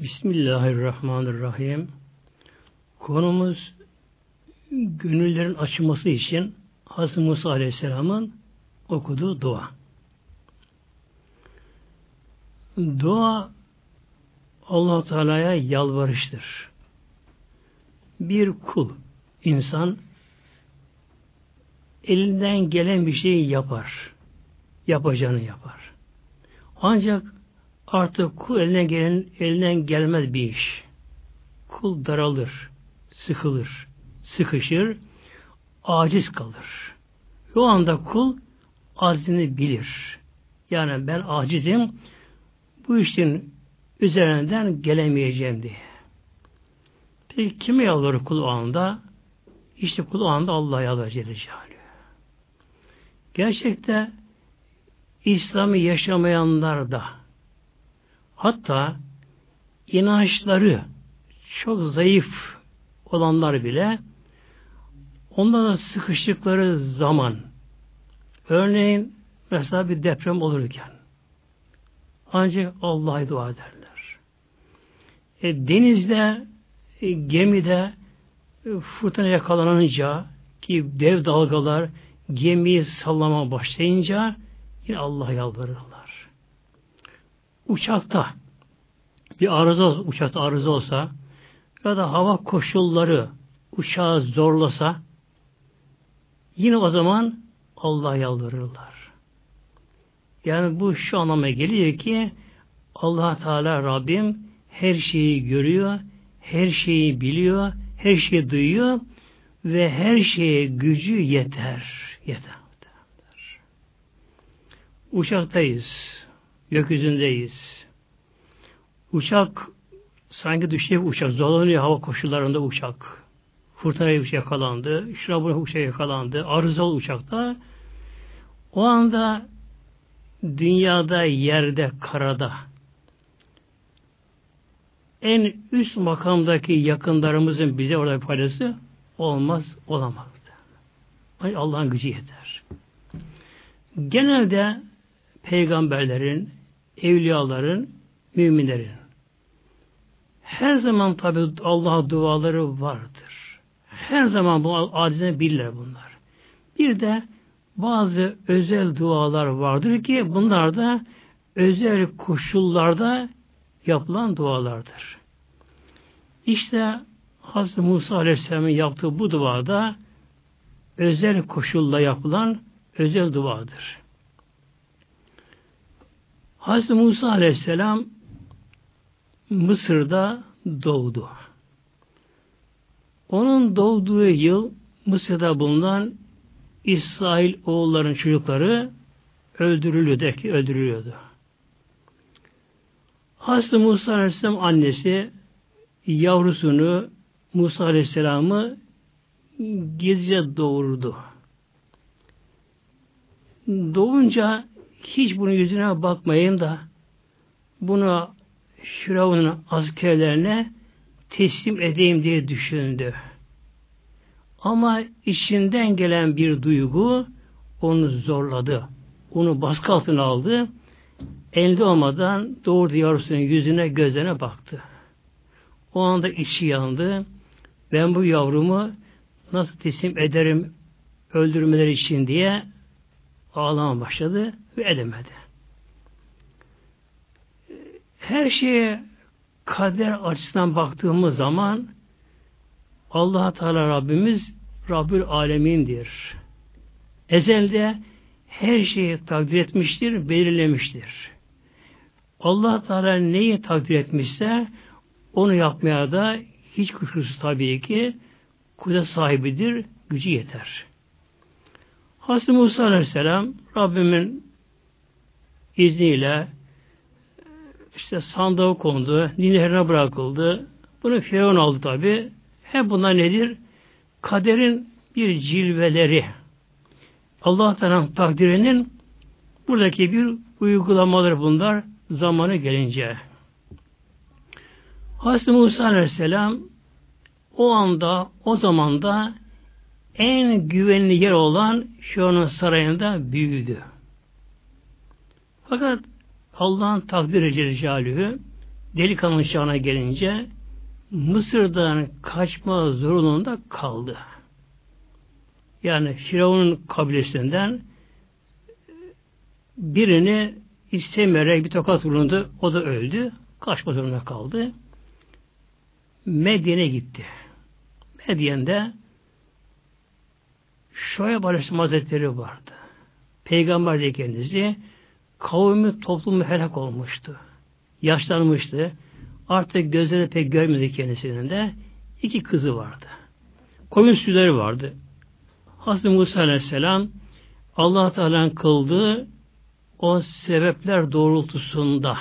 Bismillahirrahmanirrahim. Konumuz gönüllerin açılması için Hazreti Musa Aleyhisselam'ın okuduğu dua. Dua allah Teala'ya yalvarıştır. Bir kul, insan elinden gelen bir şeyi yapar. Yapacağını yapar. Ancak artık kul elinden gelen elinden gelmez bir iş. Kul daralır, sıkılır, sıkışır, aciz kalır. O anda kul azini bilir. Yani ben acizim, bu işin üzerinden gelemeyeceğim diye. Peki kime yalvarır kul o anda? İşte kul o anda Allah'a yalvarır Celle Gerçekte İslam'ı yaşamayanlar da hatta inançları çok zayıf olanlar bile onlara sıkıştıkları zaman örneğin mesela bir deprem olurken ancak Allah'a dua ederler. E, denizde, e, gemide e, fırtına yakalanınca ki dev dalgalar gemiyi sallama başlayınca yine Allah'a yalvarırlar. Uçakta bir arıza uçakta arıza olsa ya da hava koşulları uçağı zorlasa yine o zaman Allah'a yalvarırlar. Yani bu şu anlama geliyor ki allah Teala Rabbim her şeyi görüyor, her şeyi biliyor, her şeyi duyuyor ve her şeye gücü yeter. Yeter. Uçaktayız. Gökyüzündeyiz. Uçak sanki düşecek uçak. Zorlanıyor hava koşullarında uçak. Fırtınaya uçak yakalandı. Şuna buna uçak yakalandı. Arızalı uçakta. O anda dünyada, yerde, karada en üst makamdaki yakınlarımızın bize orada bir faydası olmaz, olamaz. Allah'ın gücü yeter. Genelde peygamberlerin, evliyaların, müminlerin her zaman tabi Allah'a duaları vardır. Her zaman bu adetini bilirler bunlar. Bir de bazı özel dualar vardır ki bunlar da özel koşullarda yapılan dualardır. İşte Hazreti Musa Aleyhisselam'ın yaptığı bu duada özel koşulla yapılan özel duadır. Hazreti Musa Aleyhisselam Mısır'da doğdu. Onun doğduğu yıl Mısır'da bulunan İsrail oğulların çocukları öldürülüyordu, öldürülüyordu. Hazreti Musa Aleyhisselam annesi yavrusunu Musa Aleyhisselam'ı gizlice doğurdu. Doğunca hiç bunun yüzüne bakmayayım da bunu Firavun'un askerlerine teslim edeyim diye düşündü. Ama içinden gelen bir duygu onu zorladı. Onu baskı altına aldı. Elde olmadan doğurdu yavrusunun yüzüne gözlerine baktı. O anda içi yandı. Ben bu yavrumu nasıl teslim ederim öldürmeleri için diye ağlama başladı ve edemedi. Her şeye kader açısından baktığımız zaman allah Teala Rabbimiz Rabbül Alemin'dir. Ezelde her şeyi takdir etmiştir, belirlemiştir. allah Teala neyi takdir etmişse onu yapmaya da hiç kuşkusuz tabii ki kudret sahibidir, gücü yeter. Hazreti Musa Aleyhisselam Rabbimin izniyle işte sandığa kondu, Nilherine bırakıldı. Bunu Firavun aldı tabi. Hep bunlar nedir? Kaderin bir cilveleri. Allah Teala'nın takdirinin buradaki bir uygulamaları bunlar zamanı gelince. Hazreti Musa Aleyhisselam o anda, o zamanda en güvenli yer olan Firavun'un sarayında büyüdü. Fakat Allah'ın takdiri Celle delikanlı çağına gelince Mısır'dan kaçma zorunluluğunda kaldı. Yani Firavun'un kabilesinden birini istemeyerek bir tokat vuruldu. O da öldü. Kaçma zorunda kaldı. Medyen'e gitti. Medyen'de Şuayb Aleyhisselam Hazretleri vardı. Peygamber de kendisi kavmi toplumu helak olmuştu. Yaşlanmıştı. Artık gözleri pek görmedi kendisinin de. iki kızı vardı. Koyun sürüleri vardı. Hazreti Musa Aleyhisselam Allah Teala'nın kıldığı o sebepler doğrultusunda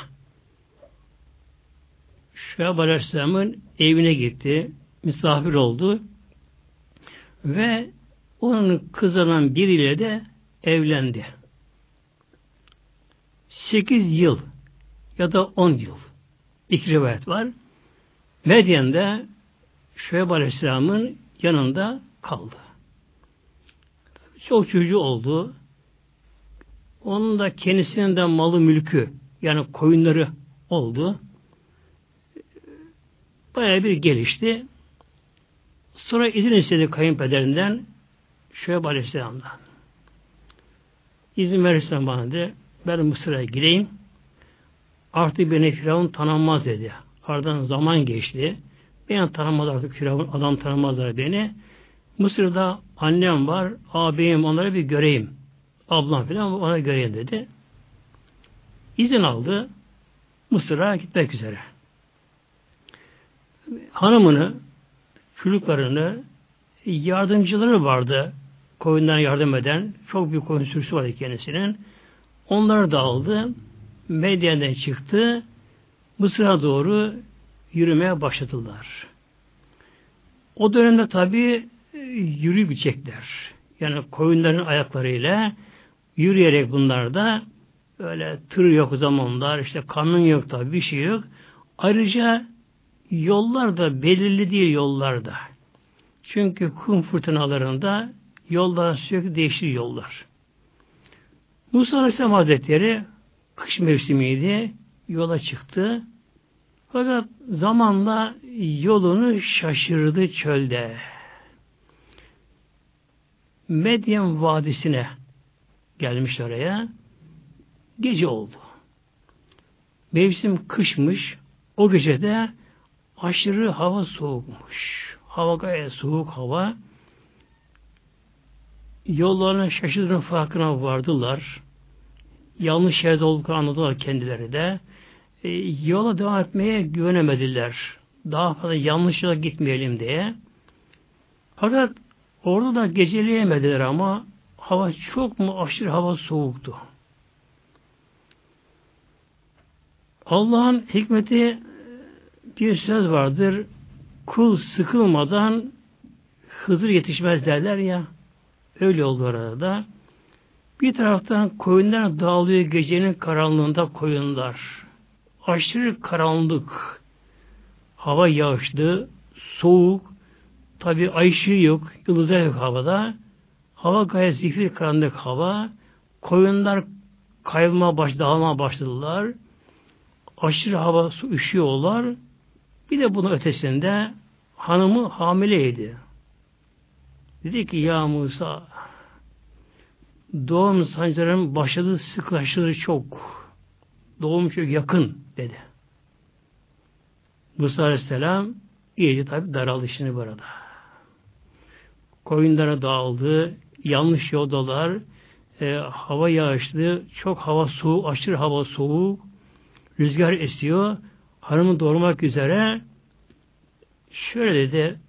Şuayb Aleyhisselam'ın evine gitti. Misafir oldu. Ve onun kızının biriyle de evlendi. Sekiz yıl ya da on yıl iki rivayet var. Medyen'de Şuayb Aleyhisselam'ın yanında kaldı. Çok çocuğu oldu. Onun da kendisinin de malı mülkü yani koyunları oldu. Bayağı bir gelişti. Sonra izin istedi kayınpederinden Şuayb Aleyhisselam'dan. İzin verirsen bana de ben Mısır'a gideyim. Artık beni Firavun tanımaz dedi. Aradan zaman geçti. Beni tanımaz artık Firavun adam tanımazlar beni. Mısır'da annem var, ağabeyim onları bir göreyim. Ablam filan ona göreyim dedi. İzin aldı. Mısır'a gitmek üzere. Hanımını, çocuklarını, yardımcıları vardı. Koyundan yardım eden. Çok büyük koyun sürüsü vardı kendisinin. Onları da aldı. Medyen'den çıktı. Mısır'a doğru yürümeye başladılar. O dönemde tabi e, yürüyecekler. Yani koyunların ayaklarıyla yürüyerek bunlar da böyle tır yok o zamanlar, işte kamyon yok tabi bir şey yok. Ayrıca yollar da belirli değil yollarda. Çünkü kum fırtınalarında yollar sürekli değişir yollar. Musa Aleyhisselam Hazretleri kış mevsimiydi. Yola çıktı. Fakat zamanla yolunu şaşırdı çölde. Medyen Vadisi'ne gelmiş oraya. Gece oldu. Mevsim kışmış. O gecede aşırı hava soğukmuş. Hava gayet soğuk hava. Yollarına şaşırdığın farkına vardılar yanlış yerde olduklarını anladılar kendileri de. E, yola devam etmeye güvenemediler. Daha fazla yanlış yola gitmeyelim diye. Fakat orada da geceleyemediler ama hava çok mu aşırı hava soğuktu. Allah'ın hikmeti bir söz vardır. Kul sıkılmadan Hızır yetişmez derler ya. Öyle oldu orada da. Bir taraftan koyunlar dağılıyor gecenin karanlığında koyunlar. Aşırı karanlık. Hava yağışlı, soğuk. Tabi ay ışığı yok, yıldızlar yok havada. Hava gayet zifiri karanlık hava. Koyunlar kaybolma baş, dağılma başladılar. Aşırı hava su üşüyorlar. Bir de bunun ötesinde hanımı hamileydi. Dedi ki ya Musa doğum sancıların başladığı sıklaştığı çok. Doğum çok yakın dedi. Musa Aleyhisselam iyice tabi daraldı şimdi burada. Koyunlara dağıldı, yanlış yoldalar, e, hava yağışlı, çok hava soğuk, aşırı hava soğuk, rüzgar esiyor, hanımı doğurmak üzere şöyle dedi,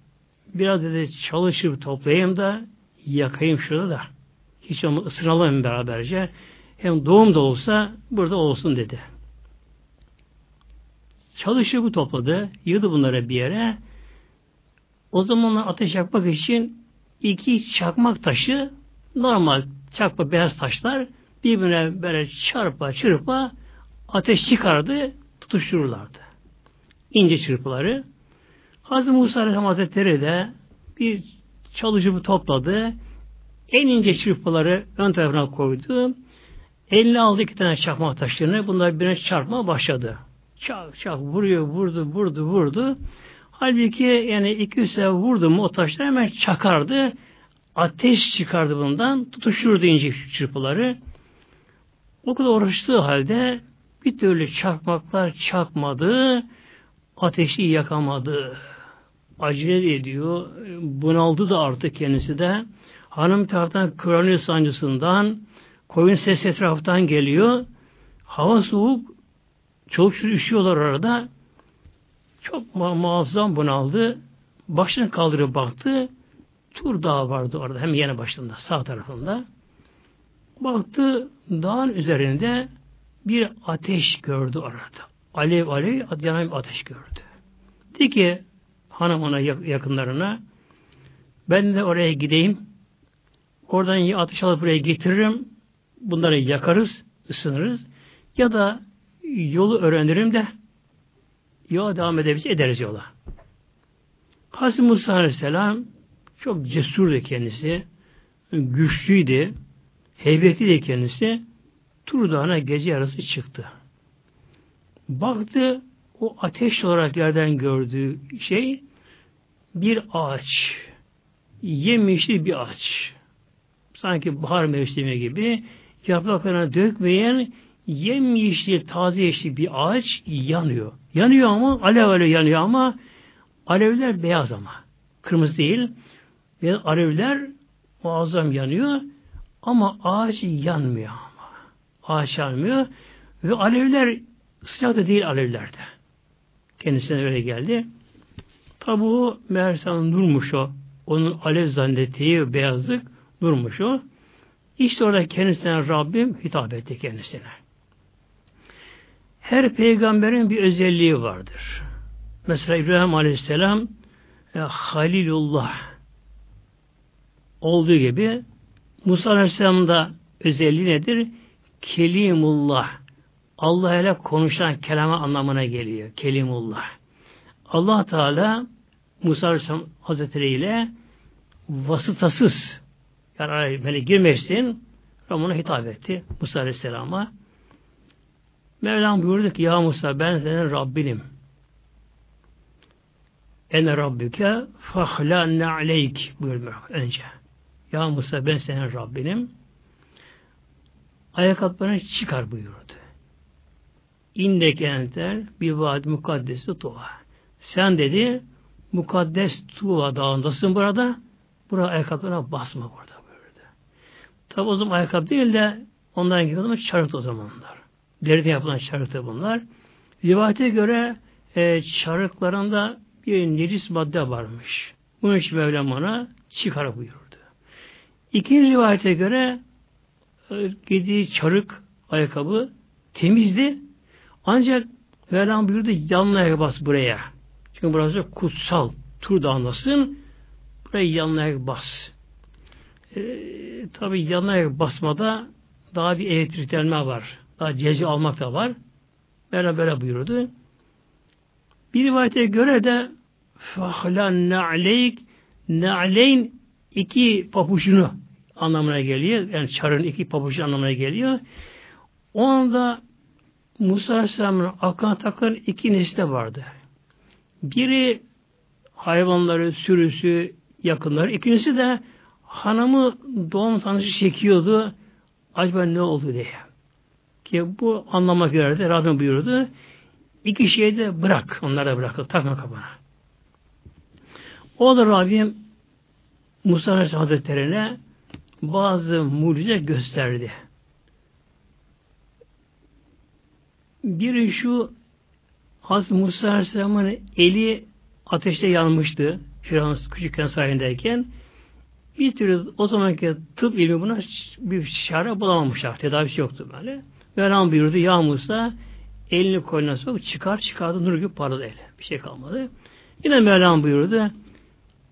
biraz dedi çalışıp toplayayım da yakayım şurada da. Hiç onu ısıralım beraberce. Hem doğum da olsa burada olsun dedi. Çalışıyor bu topladı. Yığdı bunları bir yere. O zamanlar ateş yakmak için iki çakmak taşı normal çakma beyaz taşlar birbirine böyle çarpa çırpa ateş çıkardı tutuştururlardı. İnce çırpıları. Hazreti Musa Aleyhisselam Hazretleri de bir çalışıp topladı en ince çırpıları ön tarafına koydu. Eline aldı iki tane çakmak taşlarını. Bunlar birine çarpma başladı. Çak çak vuruyor, vurdu, vurdu, vurdu. Halbuki yani iki üç sefer vurdu mu o taşlar hemen çakardı. Ateş çıkardı bundan. Tutuşurdu ince çırpıları. O kadar uğraştığı halde bir türlü çakmaklar çakmadı. Ateşi yakamadı. Acele ediyor. Bunaldı da artık kendisi de. Hanım taraftan kıranıyor sancısından. Koyun ses etraftan geliyor. Hava soğuk. Çok üşüyorlar orada. Çok mu muazzam bunaldı. Başını kaldırıp baktı. Tur Dağı vardı orada. Hem yanı başında. Sağ tarafında. Baktı dağın üzerinde bir ateş gördü orada. Alev alev yanan bir ateş gördü. Dedi ki hanımına yakınlarına ben de oraya gideyim. Oradan ateş alıp buraya getiririm. Bunları yakarız, ısınırız. Ya da yolu öğrenirim de yola devam edebiliriz, ederiz yola. Hazreti Musa Aleyhisselam çok cesurdu kendisi. Güçlüydü. Heybetliydi kendisi. Tur Dağı'na gece yarısı çıktı. Baktı o ateş olarak yerden gördüğü şey bir ağaç. Yemişli bir ağaç. Sanki bahar mevsimi gibi yapraklarına dökmeyen yemyeşil, taze yeşil bir ağaç yanıyor. Yanıyor ama alev alev yanıyor ama alevler beyaz ama. Kırmızı değil. Ve alevler muazzam yanıyor ama ağaç yanmıyor ama. Ağaç yanmıyor ve alevler sıcak da değil alevlerde. Kendisine öyle geldi. O Meğersem durmuş o. Onun alev zannettiği beyazlık durmuş o. İşte orada kendisine Rabbim hitap etti kendisine. Her peygamberin bir özelliği vardır. Mesela İbrahim Aleyhisselam e, Halilullah olduğu gibi Musa Aleyhisselam'da özelliği nedir? Kelimullah. Allah ile konuşan kelame anlamına geliyor. Kelimullah. Allah Teala Musa Aleyhisselam Hazretleri ile vasıtasız yani böyle girmesin Ramona hitap etti Musa Aleyhisselam'a. Mevlam buyurdu ki ya Musa ben senin Rabbinim. Ene Rabbüke fahla aleyk buyurdu önce. Ya Musa ben senin Rabbinim. Ayakkabılarını çıkar buyurdu. İndek enter bir vadi mukaddesi tuva. Sen dedi mukaddes tuva dağındasın burada. Burada ayakkabılarına basma burada buyurdu. Tabi o zaman ayakkabı değil de ondan gibi o zaman çarık o zamanlar. Deriden yapılan çarıktı bunlar. Rivayete göre e, çarıklarında bir necis madde varmış. Bunun için Mevlam ona çıkar buyurdu. İkinci rivayete göre e, çarık ayakkabı temizdi. Ancak Mevlam buyurdu yanına bas buraya. Çünkü burası kutsal. Tur dağındasın. Buraya yanına bas. E, Tabi yanına basmada daha bir elektriklenme var. Daha cezi almak da var. Böyle böyle buyurdu. Bir rivayete göre de fahlan na'leyk na'leyn iki papuçunu anlamına geliyor. Yani çarın iki papucu anlamına geliyor. O anda Musa Aleyhisselam'ın akan takın iki nesli vardı. Biri hayvanları, sürüsü, yakınları. İkincisi de hanımı doğum sanışı çekiyordu. Acaba ne oldu diye. Ki bu anlama göre de Rabbim buyurdu. İki şeyi de bırak. Onlara bırakıl. Takma kafana. O da Rabbim Musa Aleyhisselam Hazretleri'ne bazı mucize gösterdi. Biri şu Hazreti Musa Aleyhisselam'ın eli ateşte yanmıştı. Firavun küçükken sayendeyken bir türlü o zamanki tıp ilmi buna bir çare bulamamışlar. Tedavisi yoktu böyle. Mevlam buyurdu ya Musa elini koynuna sok çıkar çıkardı nur gibi parladı eli. Bir şey kalmadı. Yine Mevlam buyurdu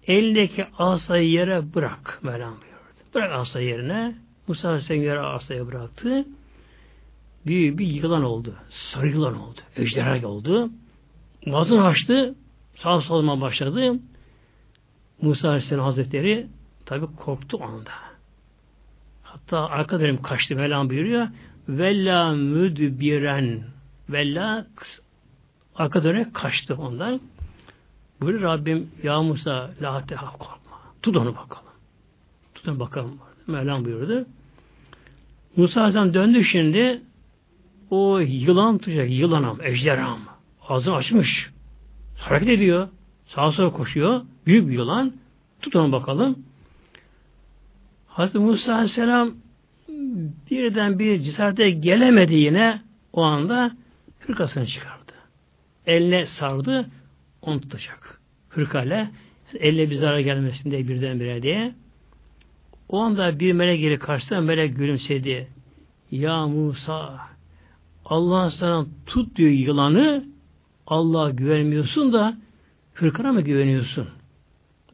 elindeki asayı yere bırak Mevlam buyurdu. Bırak asayı yerine Musa Aleyhisselam yere asayı bıraktı. Büyük bir yılan oldu. Sarı yılan oldu. Ejderha oldu. Ağzını açtı. Sağ soluma başladı. Musa Aleyhisselam Hazretleri tabi korktu anda. Hatta arka dönem kaçtı Mevlam buyuruyor. Vella müdbiren Vella arka dönerek kaçtı ondan. Böyle Rabbim ya Musa la tehaf korkma. Tut onu bakalım. Tut onu bakalım. Mevlam buyurdu. Musa Aleyhisselam döndü şimdi o yılan tutacak. Yılanam, ejderham. Ağzını açmış. Hareket ediyor. Sağa sola koşuyor. Büyük bir yılan. Tut bakalım. Hazreti Musa Aleyhisselam birden bir cesarete gelemedi yine o anda hırkasını çıkardı. Eline sardı, onu tutacak. Hırkayla elle bir zarar gelmesin diye birdenbire diye. O anda bir melek geri karşısına melek gülümsedi. Ya Musa Allah sana tut diyor yılanı Allah'a güvenmiyorsun da hırkana mı güveniyorsun?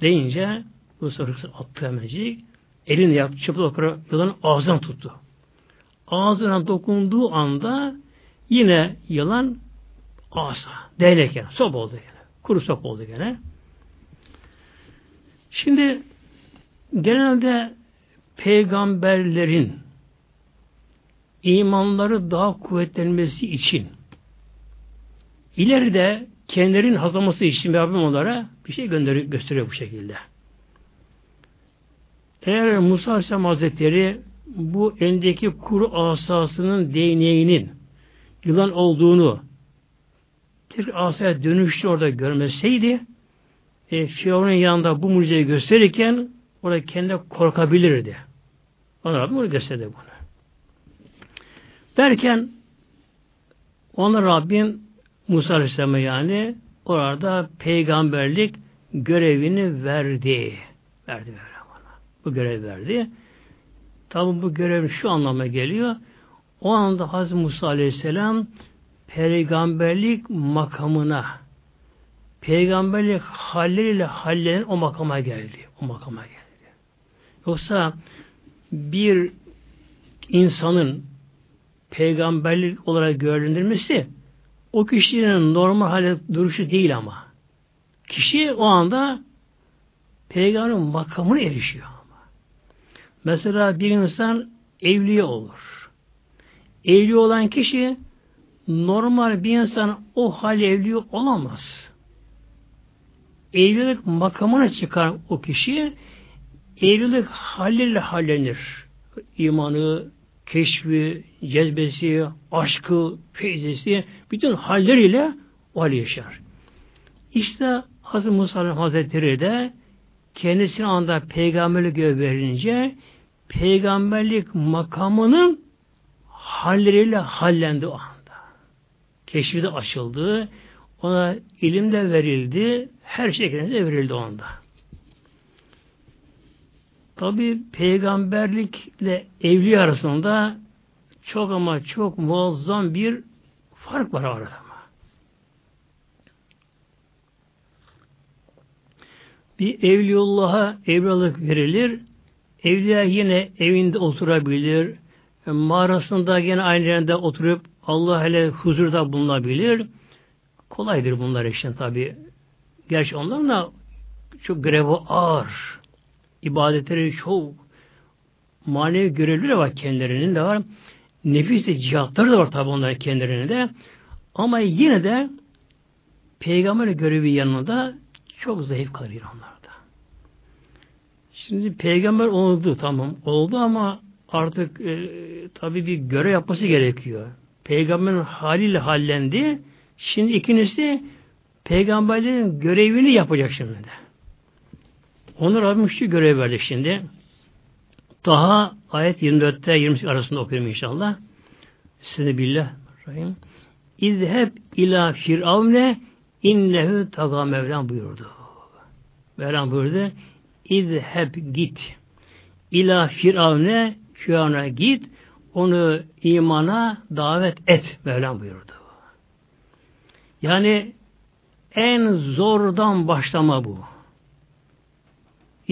Deyince bu soru attı hemencik. Elini yaptı, çıplak olarak yılanın ağzından tuttu. Ağzına dokunduğu anda yine yılan asa, değnek sop oldu yine. Kuru sop oldu gene. Şimdi genelde peygamberlerin imanları daha kuvvetlenmesi için ileride kendilerinin hazırlaması için Rabbim onlara bir şey gönderiyor, gösteriyor bu şekilde. Eğer Musa Aleyhisselam Hazretleri bu elindeki kuru asasının değneğinin yılan olduğunu bir asaya dönüştü orada görmeseydi e, Firavun'un yanında bu mucizeyi gösterirken orada kendi korkabilirdi. Ona Rabbim onu gösterdi bunu. Derken ona Rabbim Musa Aleyhisselam'a yani orada peygamberlik görevini verdi. Verdi böyle bana. Bu görev verdi. Tabi bu görev şu anlama geliyor. O anda Hazreti Musa Aleyhisselam peygamberlik makamına peygamberlik halleriyle hallenen o makama geldi. O makama geldi. Yoksa bir insanın peygamberlik olarak göründürmesi o kişinin normal hale duruşu değil ama. Kişi o anda peygamberin makamına erişiyor ama. Mesela bir insan evliye olur. Evli olan kişi normal bir insan o hal evli olamaz. Evlilik makamına çıkar o kişi evlilik halleriyle hallenir. İmanı, keşfi, cezbesi, aşkı, feyzesi, bütün halleriyle o hal yaşar. İşte Hazreti Musa Hazretleri de kendisine anda peygamberlik görev verince peygamberlik makamının halleriyle hallendi o anda. Keşfi de açıldı. Ona ilim de verildi. Her şey verildi o anda. Tabi peygamberlikle evli arasında çok ama çok muazzam bir fark var arada. Bir evliyullah'a evliyalık verilir. Evliya yine evinde oturabilir. Mağarasında yine aynı yerde oturup Allah ile huzurda bulunabilir. Kolaydır bunlar için tabi. Gerçi onların da çok görevi ağır ibadetleri çok manevi görevleri var kendilerinin de var. Nefis de cihatları da var tabi onların kendilerine de. Ama yine de peygamber görevi yanında çok zayıf kalıyor onlarda. Şimdi peygamber oldu tamam oldu ama artık e, tabi bir görev yapması gerekiyor. Peygamberin haliyle hallendi. Şimdi ikincisi peygamberlerin görevini yapacak şimdi de. Onu Rabbim şu görev verdi şimdi. Daha ayet 24'te 28 arasında okuyorum inşallah. Size billah. Rahim. İzheb ila firavne innehu taga Mevlam buyurdu. Mevlam buyurdu. İzheb git. İla firavne firavuna git. Onu imana davet et. Mevlam buyurdu. Yani en zordan başlama bu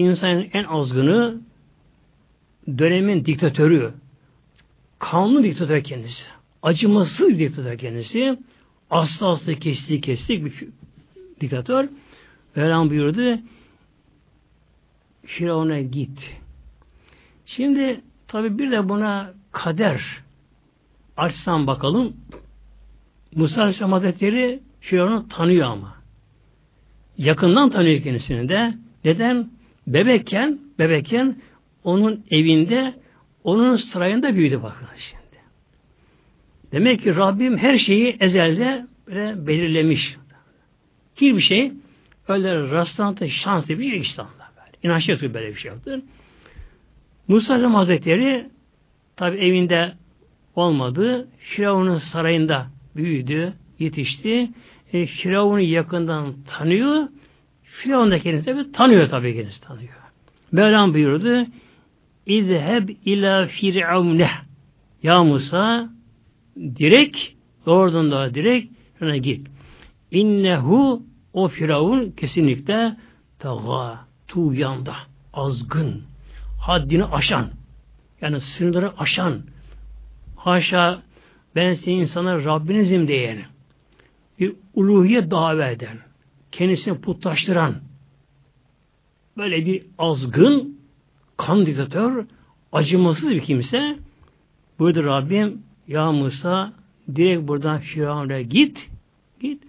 insanın en azgını dönemin diktatörü kanlı diktatör kendisi. Acımasız diktatör kendisi. Aslı aslı kesti kesti bir diktatör. Mevlam buyurdu Firavun'a git. Şimdi tabi bir de buna kader açsan bakalım Musa Aleyhisselam Hazretleri Firavun'u tanıyor ama. Yakından tanıyor kendisini de. Neden? Bebekken, bebekken onun evinde, onun sarayında büyüdü bakın şimdi. Demek ki Rabbim her şeyi ezelde böyle belirlemiş. Hiçbir şey öyle rastlantı, şans diye bir şey İslam'da. İnanç yoktur böyle bir şey yoktur. Musa Hazretleri tabi evinde olmadı. Firavun'un sarayında büyüdü, yetişti. E, Firavun'u yakından tanıyor. Firavun da kendisi tabi tanıyor tabi kendisi tanıyor. Mevlam buyurdu İzheb ila firavne Ya Musa direkt doğrudan da direkt ona git. İnnehu o firavun kesinlikle taga tuğyanda azgın haddini aşan yani sınırları aşan haşa ben size insana Rabbinizim diyen bir uluhiye davet eden kendisini putlaştıran böyle bir azgın kan diktatör acımasız bir kimse buyurdu Rabbim ya Musa direkt buradan Firavun'a git git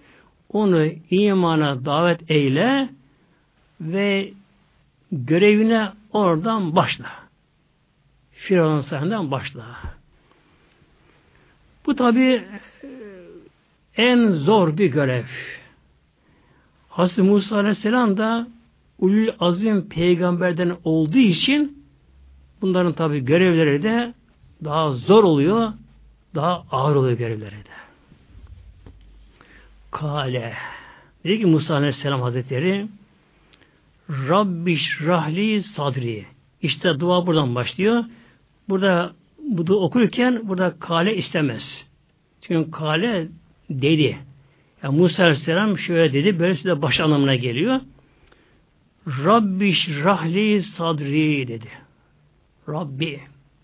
onu imana davet eyle ve görevine oradan başla. Firavun sayenden başla. Bu tabi e, en zor bir görev. Hazreti Musa Aleyhisselam da ulul azim peygamberden olduğu için bunların tabi görevleri de daha zor oluyor, daha ağır oluyor görevleri de. Kale dedi ki Musa Aleyhisselam Hazretleri Rabbiş rahli sadri işte dua buradan başlıyor. Burada bu okurken burada kale istemez. Çünkü kale dedi. Yani Musa Aleyhisselam şöyle dedi. Böyle de baş anlamına geliyor. Rabbiş rahli sadri dedi. Rabbi.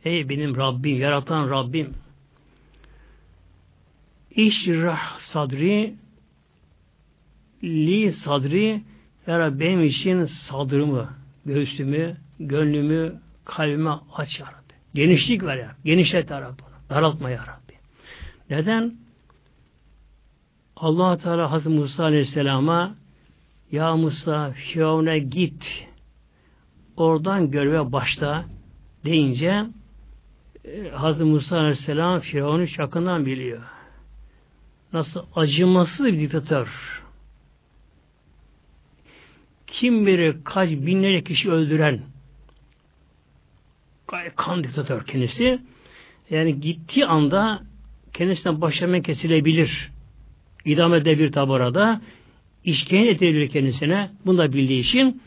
Ey benim Rabbim, yaratan Rabbim. İşrah sadri li sadri ya Rabbi benim için sadrımı, göğsümü, gönlümü, kalbime aç ya Rabbi. Genişlik ver ya. Genişlet ya Rabbi. Daraltma ya Rabbi. Neden? Allah Teala Hazreti Musa Aleyhisselam'a Ya Musa Firavun'a git oradan göreve başla deyince e, Hazreti Musa Aleyhisselam Firavun'u yakından biliyor. Nasıl acımasız bir diktatör kim bilir kaç binlerce kişi öldüren kan diktatör kendisi yani gittiği anda kendisinden başlaman kesilebilir. İdam edebilir tabarada. işkence edilebilir kendisine. Bunu da bildiği için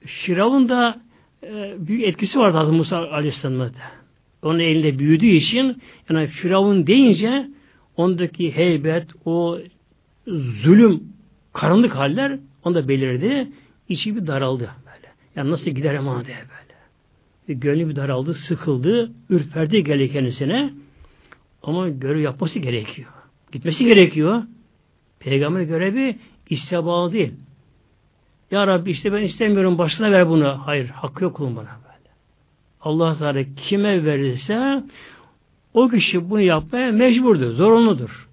Firavun da e, büyük etkisi vardı Hazreti Musa Aleyhisselam'da. Onun elinde büyüdüğü için yani Firavun deyince ondaki heybet, o zulüm, karanlık haller Onda belirdi. içi bir daraldı böyle. Yani nasıl gider ama diye böyle. Bir gönlü bir daraldı, sıkıldı, ürperdi geldi kendisine. Ama görev yapması gerekiyor. Gitmesi gerekiyor. Peygamber görevi istebalı değil. Ya Rabbi işte ben istemiyorum başına ver bunu. Hayır hakkı yok kulun bana böyle. Allah Teala kime verirse o kişi bunu yapmaya mecburdur, zorunludur.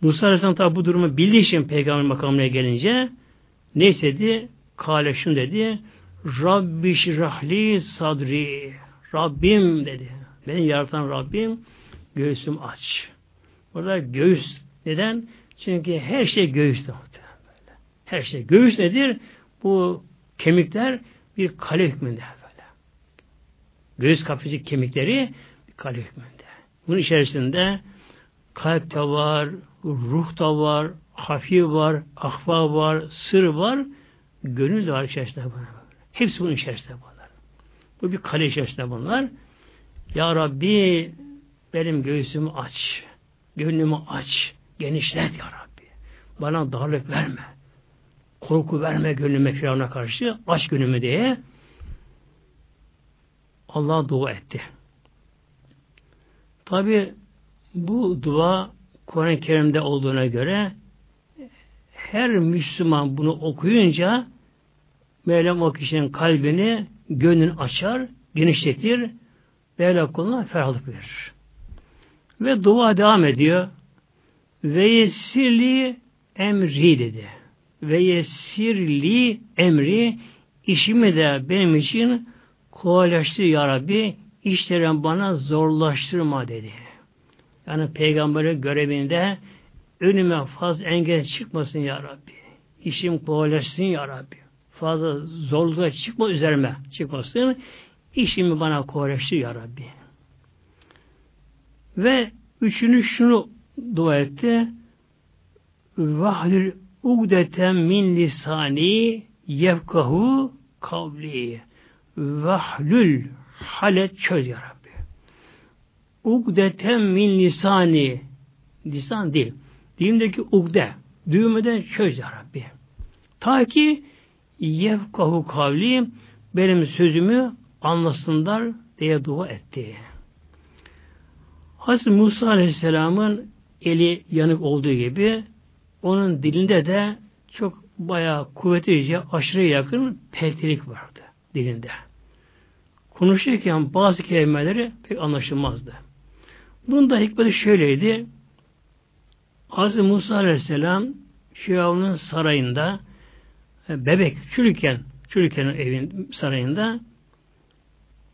Musa Aleyhisselam tabi bu durumu bildiği için peygamber makamına gelince ne istedi? Kale şunu dedi. Rabbi şirahli sadri. Rabbim dedi. Beni yaratan Rabbim göğsüm aç. Burada göğüs neden? Çünkü her şey göğüste böyle. Her şey. Göğüs nedir? Bu kemikler bir kale hükmünde böyle. Göğüs kapıcı kemikleri bir kale hükmünde. Bunun içerisinde kalp de var, ruh da var, hafif var, ahva var, sır var, gönül de var içerisinde bunlar. Hepsi bunun içerisinde bunlar. Bu bir kale içerisinde bunlar. Ya Rabbi benim göğsümü aç, gönlümü aç, genişlet Ya Rabbi. Bana darlık verme. Korku verme gönlüme Firavun'a karşı. Aç gönlümü diye Allah dua etti. Tabi bu dua Kur'an-ı Kerim'de olduğuna göre her Müslüman bunu okuyunca Mevlam o kişinin kalbini, gönlünü açar, genişletir, Mevla kuluna ferahlık verir. Ve dua devam ediyor. Ve yesirli emri dedi. Ve yesirli emri işimi de benim için kolaylaştır ya Rabbi işlerin bana zorlaştırma dedi. Yani peygamberi görevinde önüme fazla engel çıkmasın ya Rabbi. İşim kolaylaşsın ya Rabbi. Fazla zorluğa çıkma üzerime çıkmasın. İşimi bana kolaylaştır ya Rabbi. Ve üçünü şunu dua etti. Vahdül ugdeten min lisani yefkahu kavli. Vahlül halet çöz ya Rabbi. Ugdeten min lisani lisan değil. Dilimdeki ugde düğmeden çöz ya Rabbi. Ta ki yefkahu kavli benim sözümü anlasınlar diye dua etti. Hazreti Musa Aleyhisselam'ın eli yanık olduğu gibi onun dilinde de çok bayağı kuvvetlice aşırı yakın peltilik vardı dilinde. Konuşurken bazı kelimeleri pek anlaşılmazdı. Bunun da hikmeti şöyleydi. Hazreti Musa Aleyhisselam Firavun'un sarayında e, bebek, çürükken çürükken evin sarayında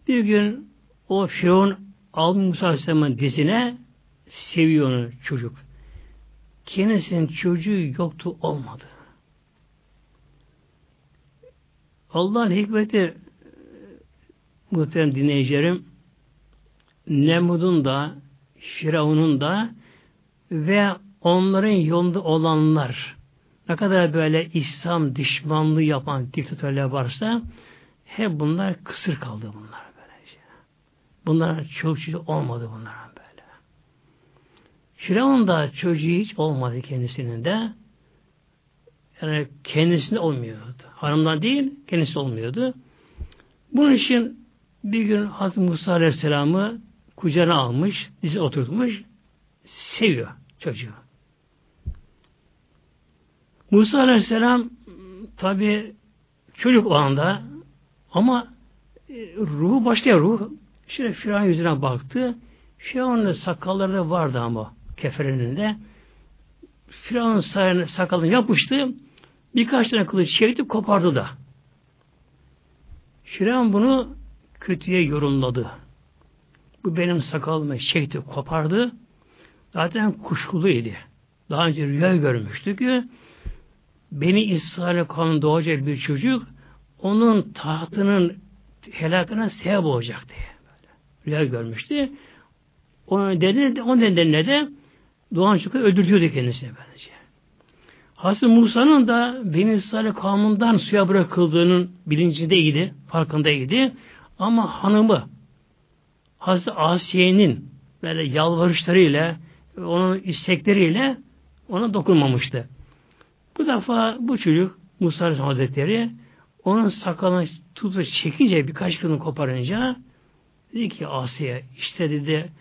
bir gün o Firavun almış Musa Aleyhisselam'ın dizine seviyor onu çocuk. Kendisinin çocuğu yoktu olmadı. Allah'ın hikmeti muhterem dinleyicilerim Nemrud'un da Firavun'un da ve onların yolunda olanlar ne kadar böyle İslam düşmanlığı yapan diktatörler varsa hep bunlar kısır kaldı bunlar böylece. Bunlar çok çocuk olmadı bunlar böyle. Firavun da çocuğu hiç olmadı kendisinin de. Yani kendisinde olmuyordu. Hanımdan değil, kendisi olmuyordu. Bunun için bir gün Hazreti Musa Aleyhisselam'ı kucağına almış, dizi oturtmuş, seviyor çocuğu. Musa Aleyhisselam tabi çocuk o anda ama e, ruhu başka ruh. Şöyle Firavun yüzüne baktı. Firavun'un sakalları da vardı ama keferinin Firavun sakalını yapıştı. Birkaç tane kılıç çekti kopardı da. Firavun bunu kötüye yorumladı. Bu benim sakalımı çekti, kopardı. Zaten kuşkuluydu. Daha önce rüya görmüştü ki Beni İsrail kanı doğacak bir çocuk onun tahtının helakına sebep olacak diye. Rüya görmüştü. Onun dedi, o nedenle de doğan çocuğu öldürtüyordu kendisini böylece. Hazreti Musa'nın da Beni İsrail kavminden suya bırakıldığının bilincindeydi, farkındaydı. Ama hanımı Hazreti Asiye'nin böyle yalvarışlarıyla, onun istekleriyle ona dokunmamıştı. Bu defa bu çocuk Musa Hazretleri onun sakalını tutup çekince birkaç kılını koparınca dedi ki Asiye işte dedi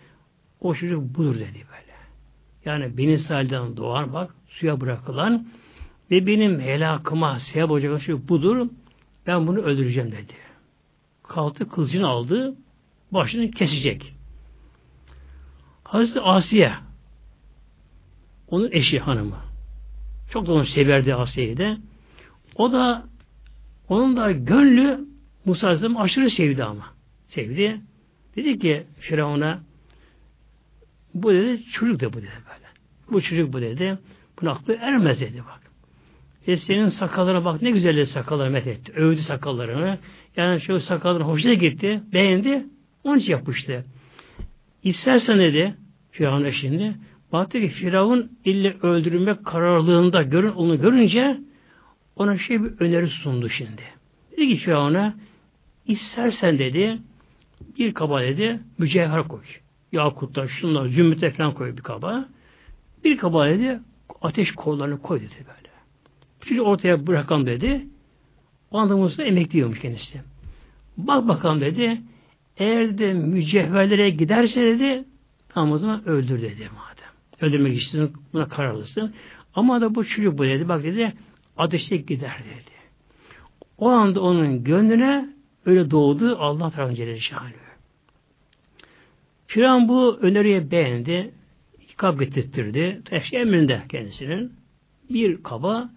o çocuk budur dedi böyle. Yani benim İsrail'den doğan bak suya bırakılan ve benim helakıma sebep olacak çocuk budur. Ben bunu öldüreceğim dedi. Kalktı kılıcını aldı başını kesecek. Hazreti Asiye onun eşi hanımı. Çok da onu severdi Asiye'yi de. O da onun da gönlü Musa aşırı sevdi ama. Sevdi. Dedi ki Firavun'a bu dedi çocuk da bu dedi böyle. Bu çocuk bu dedi. Bunun aklı ermez dedi bak. E senin sakallarına bak ne güzel de sakalları met etti. Övdü sakallarını. Yani şu sakalların hoşuna gitti. Beğendi. Onun için yapmıştı. İstersen dedi Firavun şimdi baktı ki Firavun ille öldürülmek kararlılığında görün, onu görünce ona şey bir öneri sundu şimdi. Dedi ki Firavun'a istersen dedi bir kaba dedi mücevher koy. Yakutlar, şunlar, zümrüte falan koy bir kaba. Bir kaba dedi ateş kollarını koy dedi böyle. Çocuk ortaya bırakalım dedi. O anda Musa emekliyormuş kendisi. Bak bakalım dedi. Eğer de mücevherlere giderse dedi tamam o zaman öldür dedi madem. Öldürmek istiyorsun buna kararlısın. Ama da bu çocuk bu dedi. Bak dedi ateşe gider dedi. O anda onun gönlüne öyle doğdu Allah tarafından Celle Şanlı. Firavun bu öneriye beğendi. bir kap getirtirdi. Teşki emrinde kendisinin. Bir kaba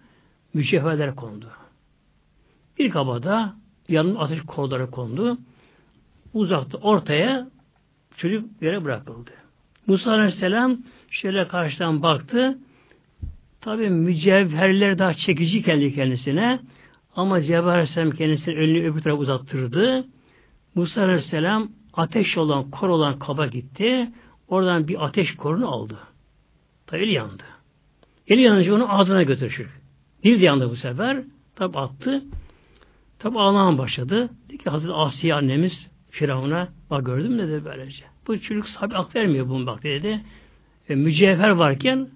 mücevherler kondu. Bir kaba da yanına ateş kolları kondu. Uzakta ortaya çocuk yere bırakıldı. Musa Aleyhisselam şöyle karşıdan baktı. Tabi mücevherler daha çekici kendi kendisine. Ama Cebrail Aleyhisselam kendisini önünü öbür tarafa uzattırdı. Musa Aleyhisselam ateş olan, kor olan kaba gitti. Oradan bir ateş korunu aldı. Tabi eli yandı. Eli yanınca onu ağzına götürür. Bir de yandı bu sefer. Tabi attı. Tabi ağlamaya başladı. Dedi ki Hazreti Asiye annemiz Firavun'a bak gördün mü dedi böylece. Bu çocuk sahibi ak vermiyor bunu bak dedi. E, mücevher varken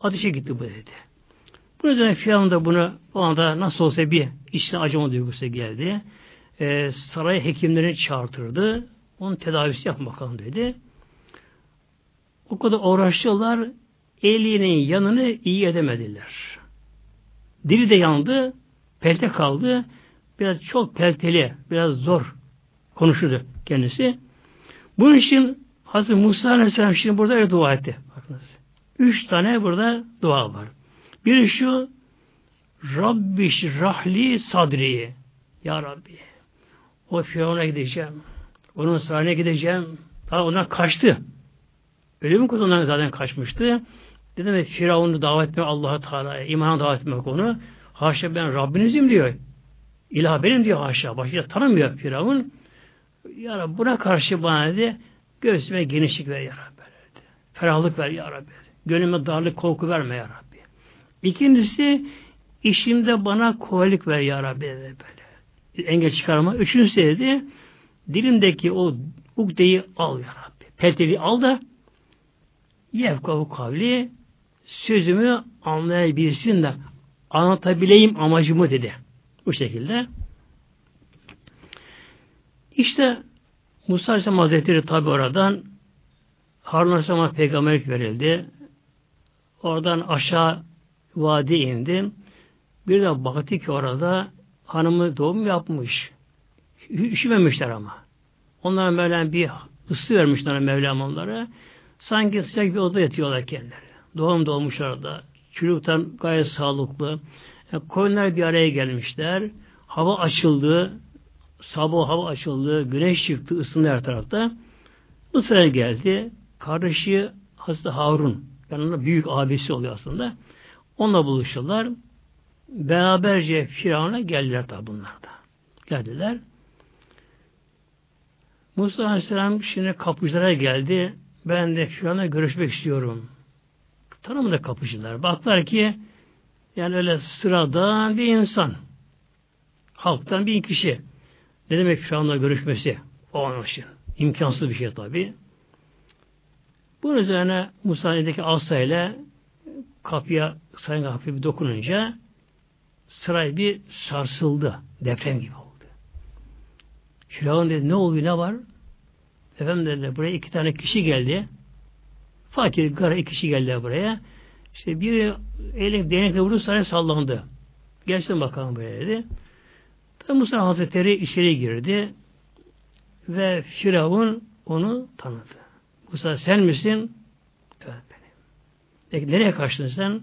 ateşe gitti bu dedi. Bu yüzden Firavun da bunu o anda nasıl olsa bir içine acıma duygusu geldi. E, saray hekimlerini çağırtırdı. Onun tedavisi yapın bakalım dedi. O kadar uğraştılar. Elinin yanını iyi edemediler. Dili de yandı. Pelte kaldı. Biraz çok pelteli, biraz zor konuşurdu kendisi. Bunun için Hazreti Musa Aleyhisselam şimdi burada öyle dua etti. Bakınız. Üç tane burada dua var. Biri şu Rabbiş rahli sadri Ya Rabbi o Firavun'a gideceğim. Onun sarayına gideceğim. Daha ondan kaçtı. Ölüm konusundan zaten kaçmıştı. Dedim ve Firavun'u davet etmek Allah'a Teala'ya, imana davet etmek onu. Haşa ben Rabbinizim diyor. İlah benim diyor haşa. Başka tanımıyor Firavun. Ya Rabbi buna karşı bana dedi göğsüme genişlik ver ya Rabbi. Ferahlık ver ya Rabbi. Gönlüme darlık, korku verme ya Rabbi. İkincisi işimde bana kolaylık ver ya Rabbi dedi böyle. Engel çıkarma. Üçüncüsü dedi dilimdeki o ukdeyi al ya Rabbi. Pelteli al da yevkavu kavli sözümü anlayabilsin de anlatabileyim amacımı dedi. Bu şekilde. İşte Musa Aleyhisselam Hazretleri tabi oradan Harun Aleyhisselam'a peygamberlik verildi. Oradan aşağı vadi indi. Bir de baktı ki orada hanımı doğum yapmış. Üşümemişler ama. Onlara böyle bir ısı vermişler Mevlam onlara. Sanki sıcak bir oda yatıyorlar kendileri. Doğum doğmuş orada. Çocuktan gayet sağlıklı. Yani koyunlar bir araya gelmişler. Hava açıldı. Sabah hava açıldı. Güneş çıktı. ısındı her tarafta. Mısır'a geldi. Kardeşi Hazreti Harun. Yanında büyük abisi oluyor aslında. Onunla buluştular. Beraberce Firavun'a geldiler tabi bunlar da. Geldiler. Musa Aleyhisselam şimdi kapıcılara geldi. Ben de Firavun'la görüşmek istiyorum. Tanımda kapıcılar. Baklar ki yani öyle sıradan bir insan. Halktan bir kişi. Ne demek Firavun'la görüşmesi? O an için. İmkansız bir şey tabi. Bunun üzerine Musa'nedeki asa ile kapıya sayın kapıya bir dokununca saray bir sarsıldı. Deprem gibi oldu. Firavun dedi ne oluyor ne var? Efendim dediler buraya iki tane kişi geldi. Fakir gara iki kişi geldi buraya. İşte biri elin değnekle vurdu saray sallandı. Gelsin bakalım buraya dedi. Tabi Musa Hazretleri içeri girdi ve Firavun onu tanıdı. Musa sen misin? Evet benim. Peki nereye kaçtın sen?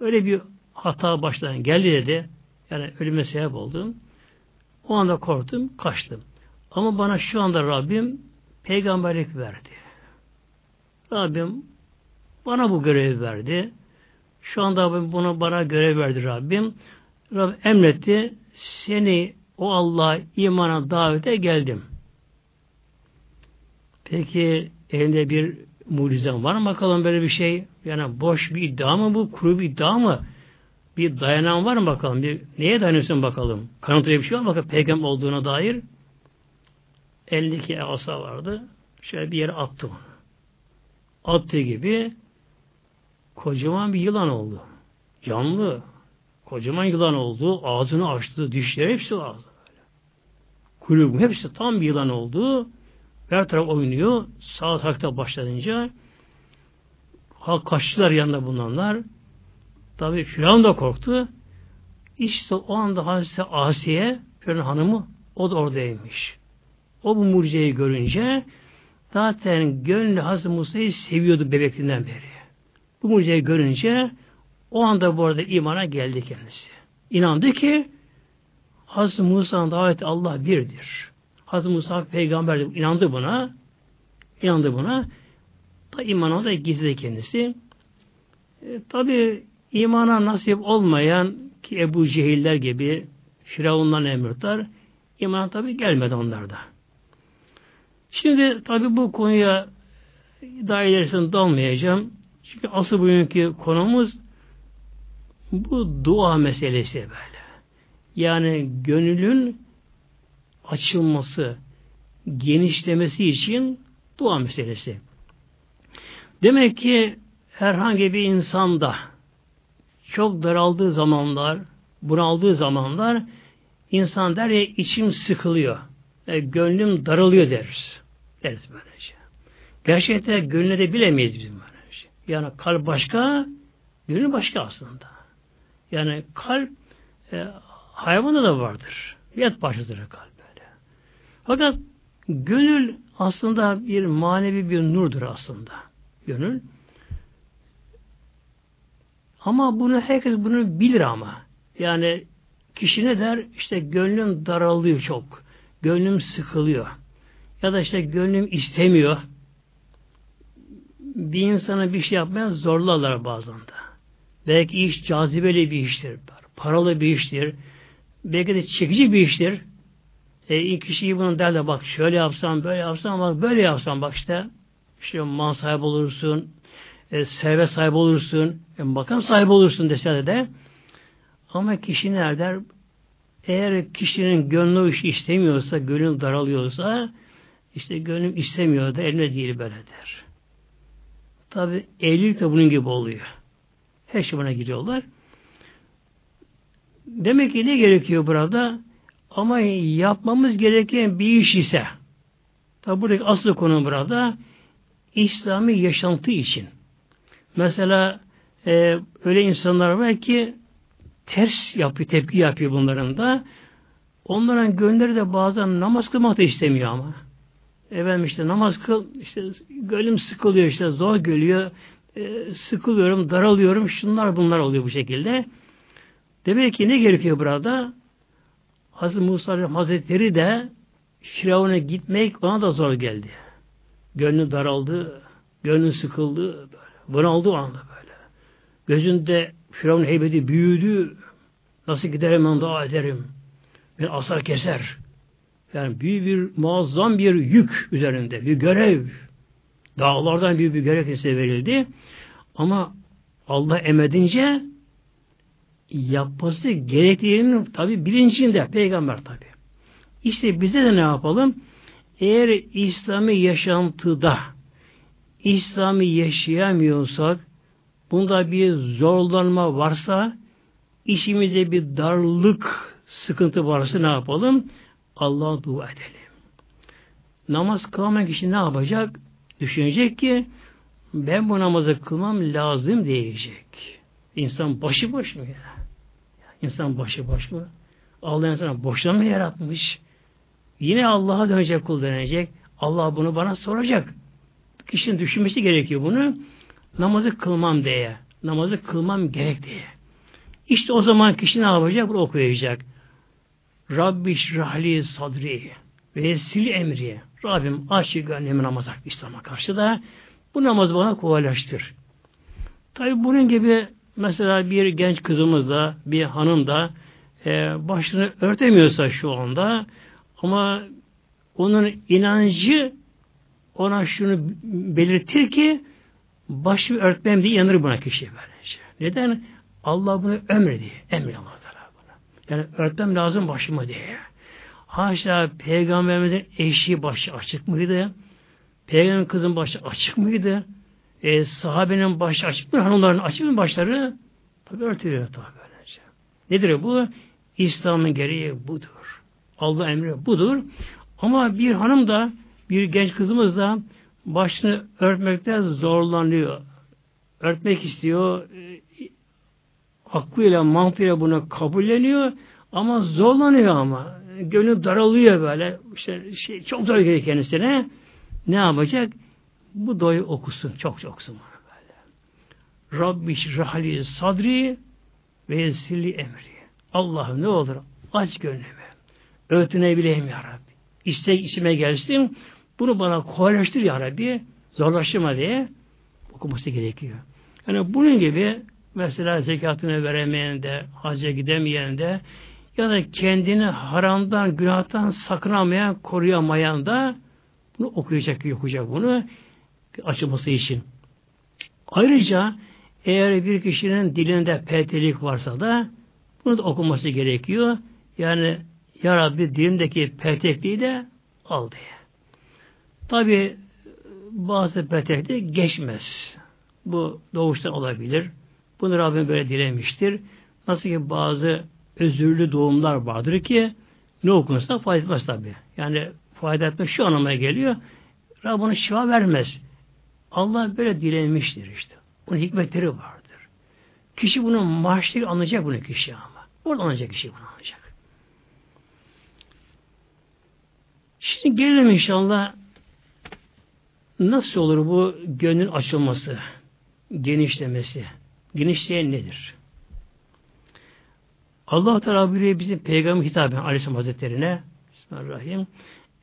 Öyle bir hata baştan geldi dedi. Yani ölüme sebep oldum. O anda korktum, kaçtım. Ama bana şu anda Rabbim peygamberlik verdi. Rabbim bana bu görevi verdi. Şu anda bunu bana görev verdi Rabbim. Rabbim emretti. Seni o Allah'a imana davete geldim. Peki elinde bir mucizem var mı bakalım böyle bir şey? Yani boş bir iddia mı bu? Kuru bir iddia mı? Bir dayanan var mı bakalım? Bir, neye dayanıyorsun bakalım? Kanıtlayıcı bir şey var mı bakalım peygamber olduğuna dair? Elindeki asa vardı. Şöyle bir yere attı onu. Attığı gibi kocaman bir yılan oldu. Canlı. Kocaman yılan oldu. Ağzını açtı. Dişleri hepsi vardı. Kuyruğu hepsi tam bir yılan oldu. Her taraf oynuyor. Sağ tarafta başlayınca halk kaçtılar yanında bulunanlar. Tabi Firavun da korktu. İşte o anda Hazreti Asiye Firavun hanımı o da oradaymış. O bu mucizeyi görünce zaten gönlü Hazreti Musa'yı seviyordu bebekliğinden beri. Bu mucizeyi görünce o anda bu arada imana geldi kendisi. İnandı ki Hazreti Musa'nın daveti Allah birdir. Hazreti Musa peygamber inandı buna. İnandı buna. Da imana da gizli kendisi. E, Tabi imana nasip olmayan ki Ebu Cehiller gibi Firavun'dan emrutlar imana tabi gelmedi onlarda. Şimdi tabi bu konuya daha ilerisinde dalmayacağım. Çünkü asıl bugünkü konumuz bu dua meselesi böyle. Yani gönülün açılması, genişlemesi için dua meselesi. Demek ki herhangi bir insanda çok daraldığı zamanlar, bunaldığı zamanlar insan der ya içim sıkılıyor. E, gönlüm daralıyor deriz. Deriz böylece. Gerçekten gönlü de bilemeyiz bizim böylece. Yani kalp başka, gönül başka aslında. Yani kalp e, hayvanda da vardır. Yat başıdır kalp böyle. Fakat gönül aslında bir manevi bir nurdur aslında. Gönül. Ama bunu herkes bunu bilir ama. Yani kişi ne der? İşte gönlüm daralıyor çok. Gönlüm sıkılıyor. Ya da işte gönlüm istemiyor. Bir insana bir şey yapmaya zorlarlar bazen de. Belki iş cazibeli bir iştir. Paralı bir iştir. Belki de çekici bir iştir. E, kişiyi bunu derler bak şöyle yapsam böyle yapsam bak böyle yapsam bak işte işte mal sahibi olursun e, servet sahibi olursun e, makam sahibi olursun dese de ama kişi nerede eğer kişinin gönlü iş istemiyorsa gönül daralıyorsa işte gönlüm istemiyor da eline değil böyle der. Tabi evlilik de bunun gibi oluyor. Her şey buna giriyorlar. Demek ki ne gerekiyor burada? Ama yapmamız gereken bir iş ise tabi buradaki asıl konu burada İslami yaşantı için. Mesela e, öyle insanlar var ki ters yapıyor, tepki yapıyor bunların da. Onların gönülleri de bazen namaz kılmak da istemiyor ama. Efendim işte namaz kıl, işte gönlüm sıkılıyor işte zor geliyor, e, sıkılıyorum, daralıyorum, şunlar bunlar oluyor bu şekilde. Demek ki ne gerekiyor burada? Hazreti Musa Hazretleri de Firavun'a gitmek ona da zor geldi. Gönlü daraldı, gönlü sıkıldı, bunaldı o anda böyle. Gözünde Firavun heybeti büyüdü. Nasıl giderim ben dua ederim. Ben asar keser. Yani büyük bir muazzam bir yük üzerinde, bir görev. Dağlardan büyük bir görev size verildi. Ama Allah emredince yapması gerektiğinin tabi bilincinde peygamber tabi. İşte bize de ne yapalım? Eğer İslami yaşantıda İslami yaşayamıyorsak bunda bir zorlanma varsa işimize bir darlık sıkıntı varsa ne yapalım? Allah'a dua edelim. Namaz kılmamak için ne yapacak? Düşünecek ki ben bu namazı kılmam lazım diyecek. İnsan başı boş mu ya? İnsan başı boş mu? Allah insana boşuna mı yaratmış? Yine Allah'a dönecek, kul dönecek. Allah bunu bana soracak. Kişinin düşünmesi gerekiyor bunu. Namazı kılmam diye. Namazı kılmam gerek diye. İşte o zaman kişi ne yapacak? Bunu okuyacak. Rabbi şrahli sadri ve sil emri. Rabbim aç gönlümü namaza İslam'a karşı da bu namazı bana kolaylaştır. Tabi bunun gibi mesela bir genç kızımız da bir hanım da e, başını örtemiyorsa şu anda ama onun inancı ona şunu belirtir ki başı örtmem diye yanır buna kişi böylece. Neden? Allah bunu emredi. Emri Allah buna. Yani örtmem lazım başıma diye. Haşa peygamberimizin eşi başı açık mıydı? Peygamberin kızın başı açık mıydı? E, sahabenin başı açık mı? Hanımların açık mı başları? Tabi örtülüyor tabi böylece. Nedir bu? İslam'ın gereği budur. Allah emri budur. Ama bir hanım da bir genç kızımız da başını örtmekte zorlanıyor. Örtmek istiyor. E, aklıyla, mantığıyla bunu kabulleniyor ama zorlanıyor ama. Gönül daralıyor böyle. İşte şey, çok zor geliyor kendisine. ne yapacak? Bu duayı okusun. Çok çok okusun böyle. Rabbi şrahli sadri ve yesirli emri. Allah'ım ne olur aç gönlümü. Öğütünebileyim ya Rabbi. İstek içime gelsin. Bunu bana kolaylaştır ya Rabbi. Zorlaştırma diye okuması gerekiyor. Yani bunun gibi mesela zekatını veremeyen de, hacca gidemeyen de ya da kendini haramdan, günahtan sakınamayan, koruyamayan da bunu okuyacak, okuyacak bunu açılması için. Ayrıca eğer bir kişinin dilinde peltelik varsa da bunu da okuması gerekiyor. Yani Ya Rabbi dilimdeki peltekliği de al diye. Tabi bazı pelteklik geçmez. Bu doğuştan olabilir. Bunu Rabbim böyle dilemiştir. Nasıl ki bazı özürlü doğumlar vardır ki ne okunsa fayda etmez tabi. Yani fayda etmek şu anlamaya geliyor. Rabbim şifa vermez. Allah böyle dilemiştir işte. Bunun hikmetleri vardır. Kişi bunu maaşları anlayacak bunu kişi ama. Orada anlayacak kişi bunu anlayacak. Şimdi gelelim inşallah nasıl olur bu gönlün açılması, genişlemesi? Genişleyen nedir? Allah Teala buyuruyor bizim peygamber hitaben Aleyhisselam Hazretlerine Bismillahirrahmanirrahim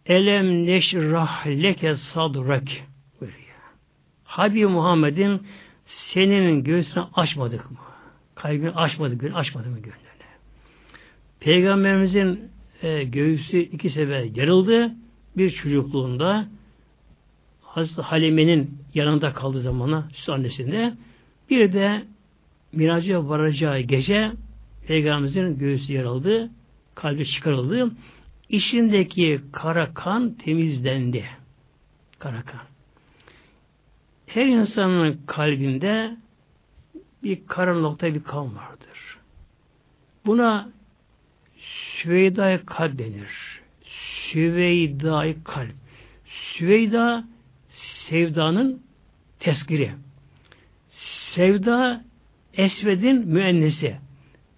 Elem neşrah leke sadrak buyuruyor. Habib Muhammed'in senin göğsünü açmadık mı? Kalbini açmadık, gönlünü açmadık mı gönlünü? Peygamberimizin e, göğsü iki sefer yarıldı. Bir çocukluğunda Hazreti Halime'nin yanında kaldığı zamana süt annesinde bir de miraca varacağı gece Peygamberimizin göğsü yarıldı, kalbi çıkarıldı. İçindeki kara kan temizlendi. Kara kan. Her insanın kalbinde bir kara nokta bir kan vardır. Buna Süveyda kalp denir. Süveyda kalp. Süveyda sevdanın teskiri. Sevda esvedin müennesi.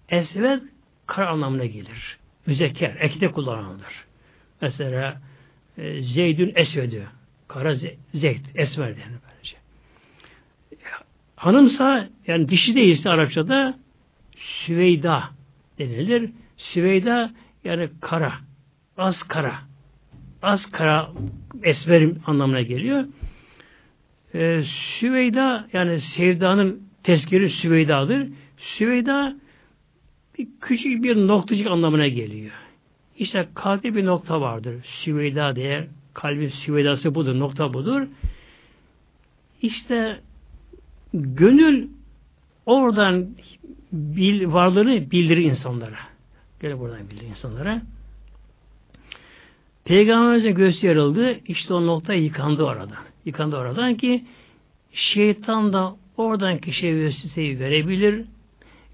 Esved kara anlamına gelir. Müzekker, ekte kullanılır. Mesela e, Zeydün esvedü. Kara Zeyd, esmer denir böylece. Hanımsa, yani dişi değilse Arapçada Süveyda denilir. Süveyda yani kara. Az kara. Az kara esmer anlamına geliyor. Ee, Süveyda yani sevdanın tezkiri Süveyda'dır. Süveyda bir küçük bir noktacık anlamına geliyor. İşte kalpte bir nokta vardır. Süveyda diye kalbin süveydası budur, nokta budur. İşte gönül oradan bil, varlığını bildirir insanlara. Gel buradan bildirir insanlara. Peygamberimize göğsü yarıldı. İşte o nokta yıkandı oradan. Yıkandı oradan ki şeytan da oradan kişiye vesveseyi verebilir.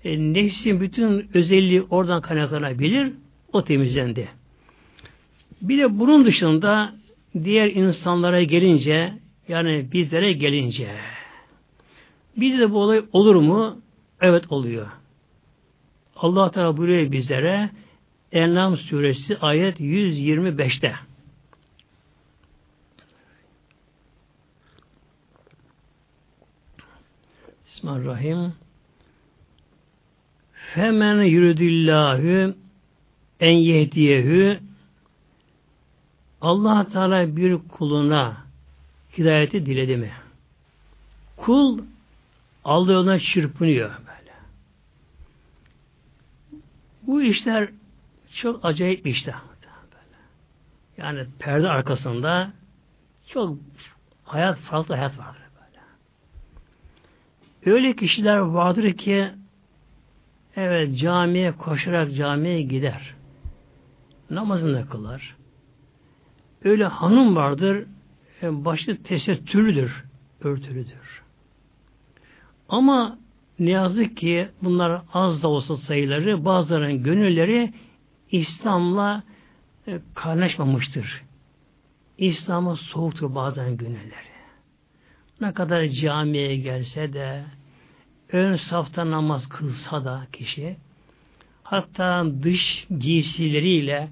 E, nefsin bütün özelliği oradan kaynaklanabilir. O temizlendi. Bir de bunun dışında diğer insanlara gelince yani bizlere gelince bizde bu olay olur mu? Evet oluyor. Allah Teala buyuruyor bizlere Enlam suresi ayet 125'te. Bismillahirrahmanirrahim. Femen yuridillahu en yehdiyehu Allah Teala bir kuluna hidayeti diledi mi? Kul Allah yoluna çırpınıyor. Bu işler çok acayip bir işler. Yani perde arkasında çok hayat, farklı hayat vardır böyle. Öyle kişiler vardır ki evet camiye koşarak camiye gider. Namazını kılar. Öyle hanım vardır e, başı tesettürlüdür, örtülüdür. Ama ne yazık ki bunlar az da olsa sayıları bazılarının gönülleri İslam'la e, kaynaşmamıştır. İslam'a soğuktur bazen gönülleri. Ne kadar camiye gelse de ön safta namaz kılsa da kişi hatta dış giysileriyle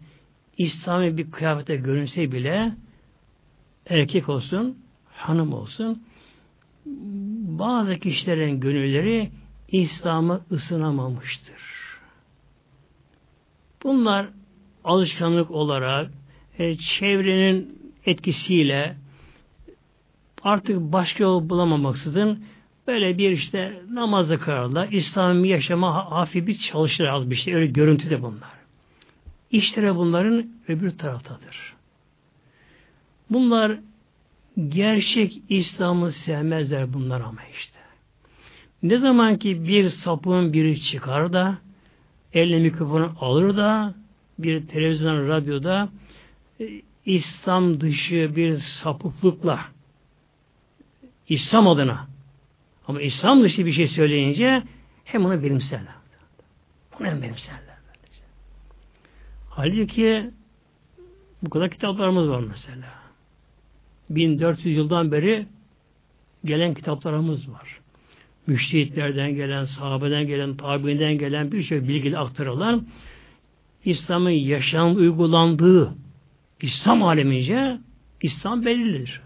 İslami bir kıyafete görünse bile erkek olsun, hanım olsun, bazı kişilerin gönülleri İslam'a ısınamamıştır. Bunlar alışkanlık olarak e, çevrenin etkisiyle artık başka yol bulamamaksızın böyle bir işte namazda kararla İslami yaşama hafif bir çalışır az bir şey. Öyle görüntü de bunlar. İşleri bunların öbür taraftadır. Bunlar gerçek İslam'ı sevmezler bunlar ama işte. Ne zaman ki bir sapığın biri çıkar da eline mikrofonu alır da bir televizyon, radyoda e, İslam dışı bir sapıklıkla İslam adına ama İslam dışı bir şey söyleyince hem onu benimserler. Bunu hem benimserler. Halbuki bu kadar kitaplarımız var mesela. 1400 yıldan beri gelen kitaplarımız var. Müştehitlerden gelen, sahabeden gelen, tabiinden gelen bir şey bilgiyle aktarılan İslam'ın yaşam uygulandığı İslam alemince İslam belirlidir.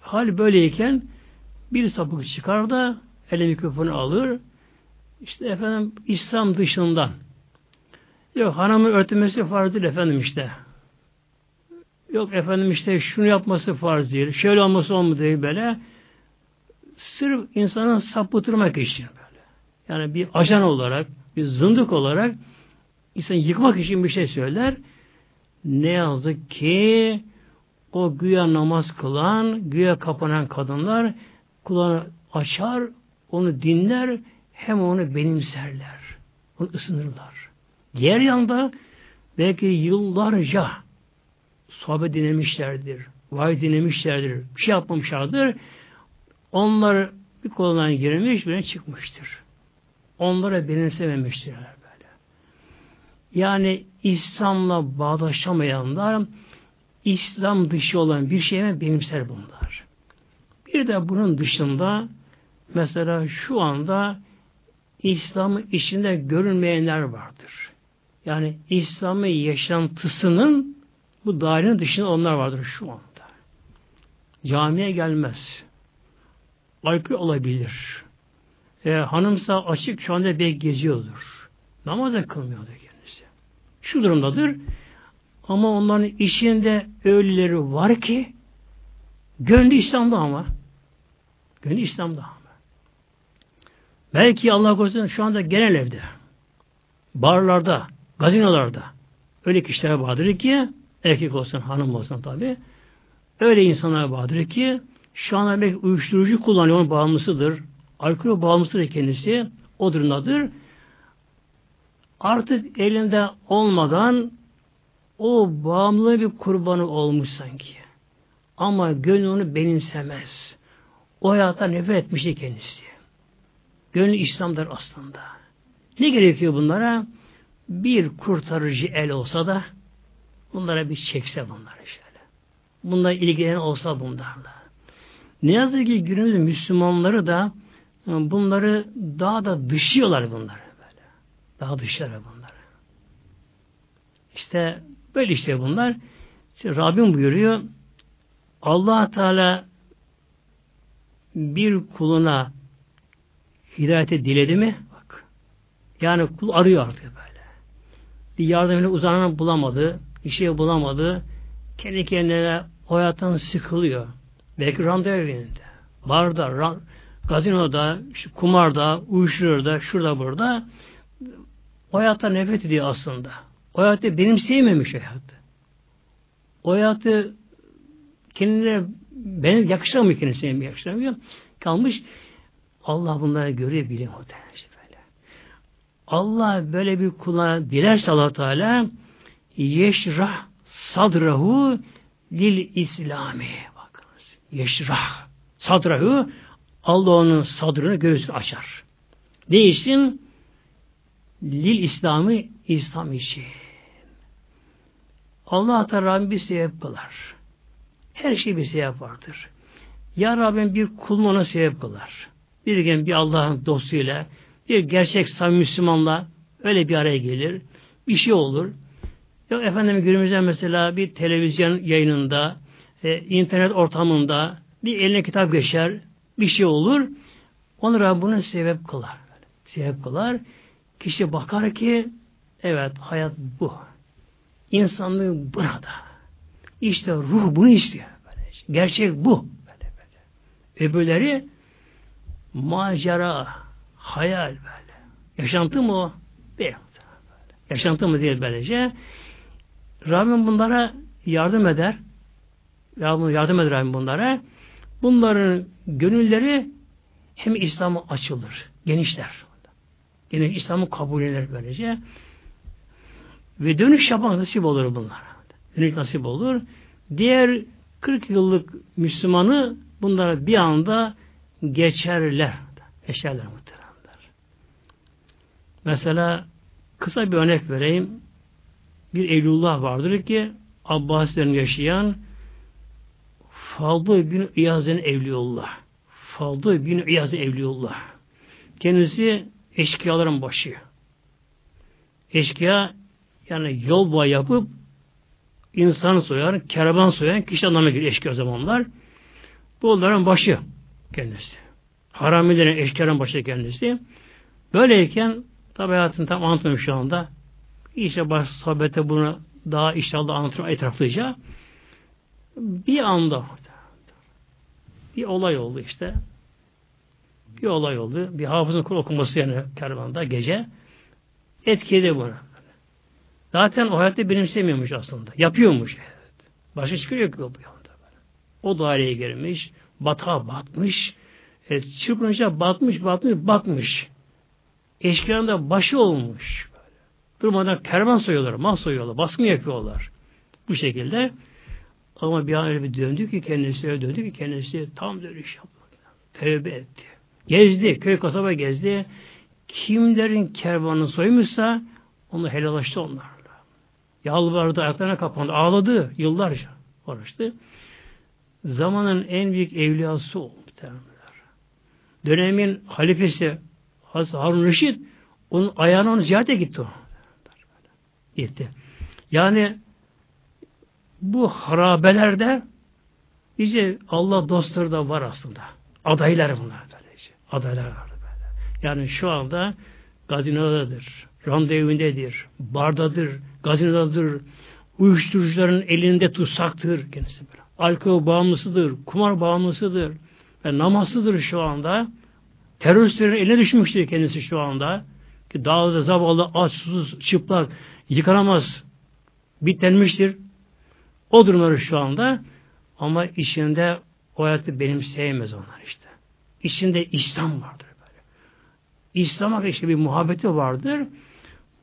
Hal böyleyken bir sapık çıkar da ele mikrofonu alır. İşte efendim İslam dışından yok hanımın örtmesi farz değil efendim işte. Yok efendim işte şunu yapması farz değil. Şöyle olması olmadı değil böyle. Sırf insanı sapıtırmak için böyle. Yani bir ajan olarak, bir zındık olarak insanı yıkmak için bir şey söyler. Ne yazık ki o güya namaz kılan, güya kapanan kadınlar kulağını açar, onu dinler, hem onu benimserler. Onu ısınırlar. Diğer yanda belki yıllarca sohbet dinlemişlerdir, vay dinlemişlerdir, bir şey yapmamışlardır. Onlar bir kolundan girmiş, birine çıkmıştır. Onlara benimsememiştirler böyle. Yani İslam'la bağdaşamayanlar İslam dışı olan bir şeye benimser bunlar. Bir de bunun dışında mesela şu anda İslam'ın içinde görünmeyenler vardır. Yani İslam'ın yaşantısının bu dairenin dışında onlar vardır şu anda. Camiye gelmez. Aykırı olabilir. E, hanımsa açık şu anda bek geziyordur. Namaz da kılmıyordur kendisi. Şu durumdadır. Ama onların içinde öyleleri var ki gönlü İslam'da ama. Gönlü İslam'da ama. Belki Allah korusun şu anda genel evde, barlarda, gazinolarda öyle kişilere vardır ki erkek olsun, hanım olsun tabi. Öyle insanlar vardır ki şu anda belki uyuşturucu kullanıyor, onun bağımlısıdır. Alkol bağımlısıdır kendisi. O durumdadır. Artık elinde olmadan o bağımlı bir kurbanı olmuş sanki. Ama gönlü onu benimsemez. O hayata nefret etmişti kendisi. Gönlü İslam'dır aslında. Ne gerekiyor bunlara? Bir kurtarıcı el olsa da bunlara bir çekse bunları şöyle. Bunlar ilgilenen olsa bunlarla. Ne yazık ki günümüz Müslümanları da bunları daha da dışıyorlar bunları böyle. Daha dışlar bunları. İşte Böyle işte bunlar. İşte Rabbim buyuruyor allah Teala bir kuluna hidayete diledi mi? Bak. Yani kul arıyor artık böyle. Bir yardımını uzanan bulamadı. Bir şey bulamadı. Kendi kendine hayattan sıkılıyor. Belki evinde. Barda, ran, gazinoda, kumarda, uyuşturucuda, şurada burada o hayattan nefret ediyor aslında. O hayatı benimseyememiş hayatı. O hayatı kendine benim yakıştıramıyor kendisine yakıştıramıyor. Kalmış Allah bunları görüyor biliyor muhtemelen işte böyle. Allah böyle bir kula dilerse allah Teala yeşrah sadrahu lil İslami. Yeşrah sadrahu Allah onun sadrını göğsünü açar. Ne için? Lil İslam'ı İslam için. Allah da Rabbim bir sebep kılar. Her şey bir sebep vardır. Ya Rabbim bir kulunu ona sebep kılar. Bir gün bir Allah'ın dostuyla, bir gerçek samimi Müslümanla öyle bir araya gelir. Bir şey olur. Yok efendim günümüzde mesela bir televizyon yayınında, e, internet ortamında bir eline kitap geçer, bir şey olur. Onu Rabbinin sebep kılar. Sebep kılar. Kişi bakar ki evet hayat bu. İnsanlığı burada. İşte ruh bunu istiyor. Gerçek bu. Böyle. Öbürleri macera, hayal böyle. Yaşantı mı o? Değil. Yaşantı mı değil böylece. Rabbim bunlara yardım eder. Rabbim yardım eder Rabbim bunlara. Bunların gönülleri hem İslam'a açılır, genişler. Yine İslam'ı kabul eder böylece. Ve dönüş yapan nasip olur bunlara. Dönüş nasip olur. Diğer 40 yıllık Müslümanı bunlara bir anda geçerler. Geçerler muhteremler. Mesela kısa bir örnek vereyim. Bir Eylullah vardır ki Abbasilerin yaşayan Fadıl bin İyaz'ın Evliullah. Fadıl bin İyaz'ın Evliullah. Kendisi eşkıyaların başı. Eşkıya yani yol boy yapıp insan soyan, kervan soyan kişi anlamına geliyor eşkıya zamanlar. Bu onların başı kendisi. Haramilerin eşkıyanın başı kendisi. Böyleyken tabi hayatını tam anlatmıyorum şu anda. İşte baş sohbette bunu daha inşallah anlatırım etraflıca. Bir anda bir olay oldu işte. Bir olay oldu. Bir hafızın Kur'an okuması yani kervanda gece. Etkiledi bunu. Zaten o hayatta benimsemiyormuş aslında. Yapıyormuş. Başka çıkıyor yok bu yanda. O daireye girmiş. Batağa batmış. E, çırpınınca batmış, batmış, batmış. Eşkıyanın başı olmuş. Durmadan kervan soyuyorlar, mal soyuyorlar, baskın yapıyorlar. Bu şekilde. Ama bir an öyle bir döndü ki kendisi öyle döndü ki kendisi tam dönüş yaptı. Tevbe etti. Gezdi, köy kasaba gezdi. Kimlerin kervanını soymuşsa onu helallaştı onlarla. Yalvardı, ayaklarına kapandı, ağladı yıllarca uğraştı. Zamanın en büyük evliyası oldu. Dönemin halifesi Harun Reşit onun ayağına onu ziyarete gitti o. Gitti. Yani bu harabelerde iyice Allah dostları da var aslında. Adaylar bunlar böylece. Adaylar var böyle. Yani şu anda gazinodadır, randevunedir, bardadır, gazinodadır, uyuşturucuların elinde tutsaktır kendisi böyle. Alkol bağımlısıdır, kumar bağımlısıdır ve namazsızdır şu anda. Teröristlerin eline düşmüştür kendisi şu anda. Ki dağda zavallı, aç, susuz, çıplak, yıkanamaz, bitlenmiştir. O durumları şu anda ama içinde o hayatı benimseyemez onlar işte. İçinde İslam vardır böyle. İslam'a işte bir muhabbeti vardır.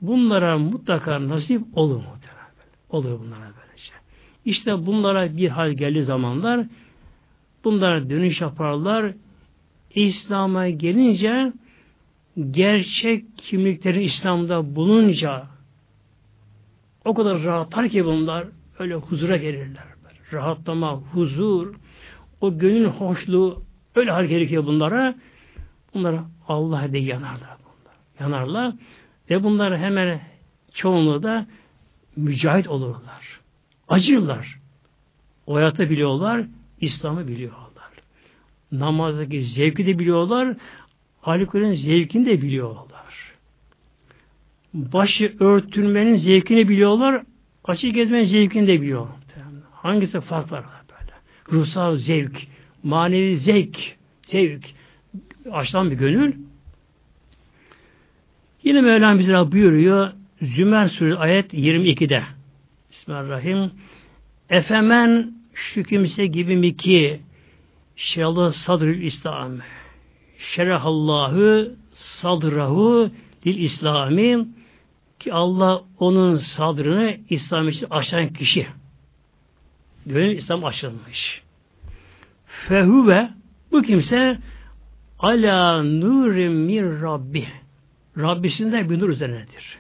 Bunlara mutlaka nasip olur muhtemelen. Olur bunlara böylece. İşte bunlara bir hal geldiği zamanlar bunlara dönüş yaparlar. İslam'a gelince gerçek kimliklerin İslam'da bulunca o kadar rahatlar ki bunlar öyle huzura gelirler. Rahatlama, huzur, o gönül hoşluğu öyle hal gerekiyor bunlara. Bunlara Allah diye yanarlar bunlar. Yanarlar ve bunlar hemen çoğunluğu da mücahit olurlar. Acırlar. O hayatı biliyorlar, İslam'ı biliyorlar. Namazdaki zevki de biliyorlar, Halikul'ün zevkini de biliyorlar. Başı örtülmenin zevkini biliyorlar, açık gezmenin zevkini de biliyor. Hangisi fark var böyle? Ruhsal zevk, manevi zevk, zevk, açılan bir gönül. Yine Mevlam bize buyuruyor Zümer Suresi ayet 22'de. Bismillahirrahmanirrahim. Efemen şu kimse gibi mi ki şerallah sadrül İslam şerahallahu sadrahu lil İslami ki Allah onun sadrını İslam için açan kişi. Gönül İslam açılmış. Fehuve bu kimse ala nurim min Rabbi. Rabbisinde bir nur üzerinedir.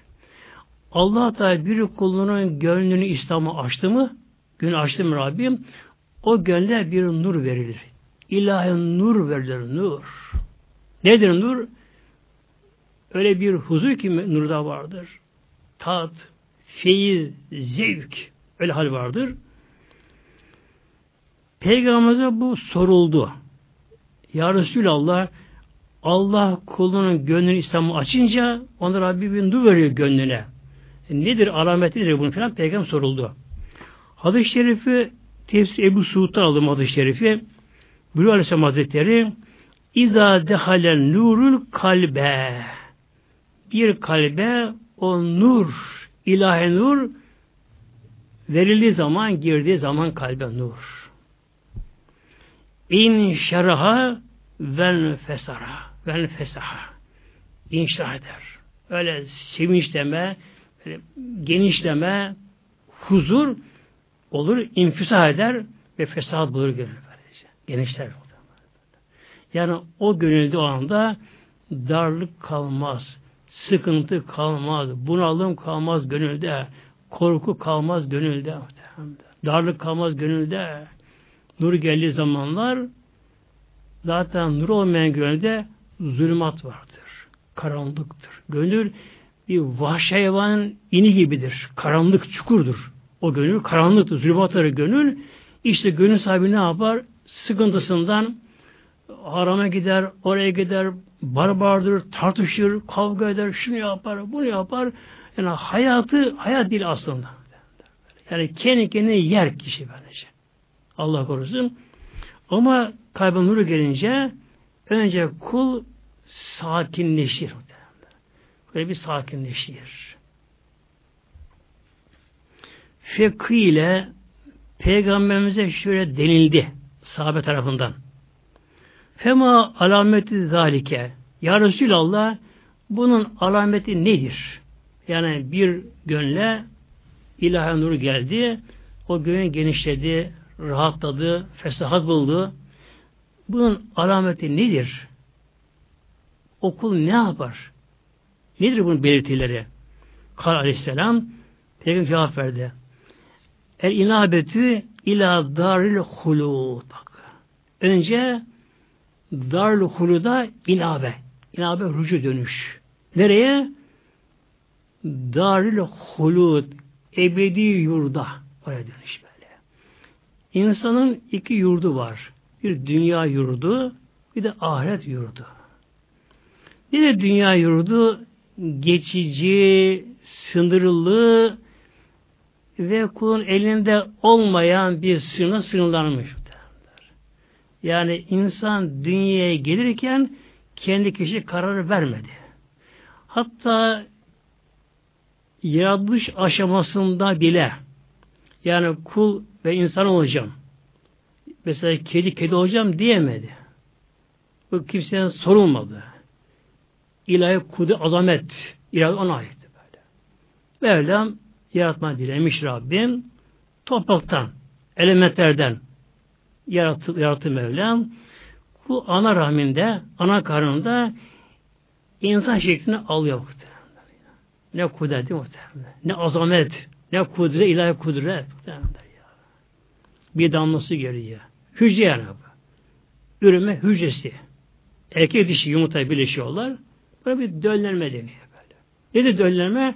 Allah da bir kulunun gönlünü İslam'a açtı mı, gönlü açtı mı Rabbim, o gönle bir nur verilir. İlahi nur verilir, nur. Nedir nur? Öyle bir huzur ki nurda vardır tat, feyiz, zevk öyle hal vardır. Peygamberimize bu soruldu. Ya Resulallah Allah kulunun gönlünü İslam'ı açınca ona Rabbi bir nur veriyor gönlüne. E nedir alameti nedir bunun falan peygamber soruldu. Hadis-i şerifi tefsir Ebu Suud'da aldım hadis-i şerifi. Buyuruyor Aleyhisselam Hazretleri İza dehalen nurul kalbe bir kalbe o nur, ilahi nur verildiği zaman, girdiği zaman kalbe nur. İn şeraha ven fesara ven fesaha inşa eder. Öyle sevinçleme, genişleme, huzur olur, infüsa eder ve fesat bulur gönül. Genişler. Yani o gönülde o anda darlık kalmaz, sıkıntı kalmaz, bunalım kalmaz gönülde, korku kalmaz gönülde. Darlık kalmaz gönülde. Nur geldiği zamanlar zaten nur olmayan gönülde zulümat vardır. Karanlıktır. Gönül bir vahşi hayvanın ini gibidir. Karanlık çukurdur. O gönül karanlıktır. Zulümatları gönül. İşte gönül sahibi ne yapar? Sıkıntısından harama gider, oraya gider, barbardır, tartışır, kavga eder, şunu yapar, bunu yapar. Yani hayatı, hayat değil aslında. Yani kendi kendine yer kişi böylece. Allah korusun. Ama kalbin nuru gelince önce kul sakinleşir. Böyle bir sakinleşir. Fıkıh ile Peygamberimize şöyle denildi sahabe tarafından. Fema alameti zalike. Ya Resulallah bunun alameti nedir? Yani bir gönle ilahi nur geldi. O gönül genişledi, rahatladı, fesahat buldu. Bunun alameti nedir? Okul ne yapar? Nedir bunun belirtileri? Kal aleyhisselam Peygamber cevap verdi. El inabetü ila daril hulud. Önce darul huluda inabe. İnabe rucu dönüş. Nereye? Darül hulud. Ebedi yurda. Oraya dönüş böyle. İnsanın iki yurdu var. Bir dünya yurdu, bir de ahiret yurdu. Bir de dünya yurdu geçici, sınırlı ve kulun elinde olmayan bir sınırla sınırlanmış. Yani insan dünyaya gelirken kendi kişi kararı vermedi. Hatta yaratılış aşamasında bile yani kul ve insan olacağım. Mesela kedi kedi olacağım diyemedi. Bu kimsenin sorulmadı. İlahi kudu azamet. İlahi ona aitti böyle. Mevlam yaratma dilemiş Rabbim. Topraktan, elementlerden, yarattı, yarattı Mevlam. Bu ana rahminde, ana karnında insan şeklini alıyor muhtemelen. Ne kudret muhtemelen. Ne azamet, ne kudret, ilahi kudret. Bir damlası geliyor. Hücre yani bu. Üreme hücresi. Erkek dişi yumurta birleşiyorlar. Böyle bir döllenme deniyor böyle. Nedir döllenme?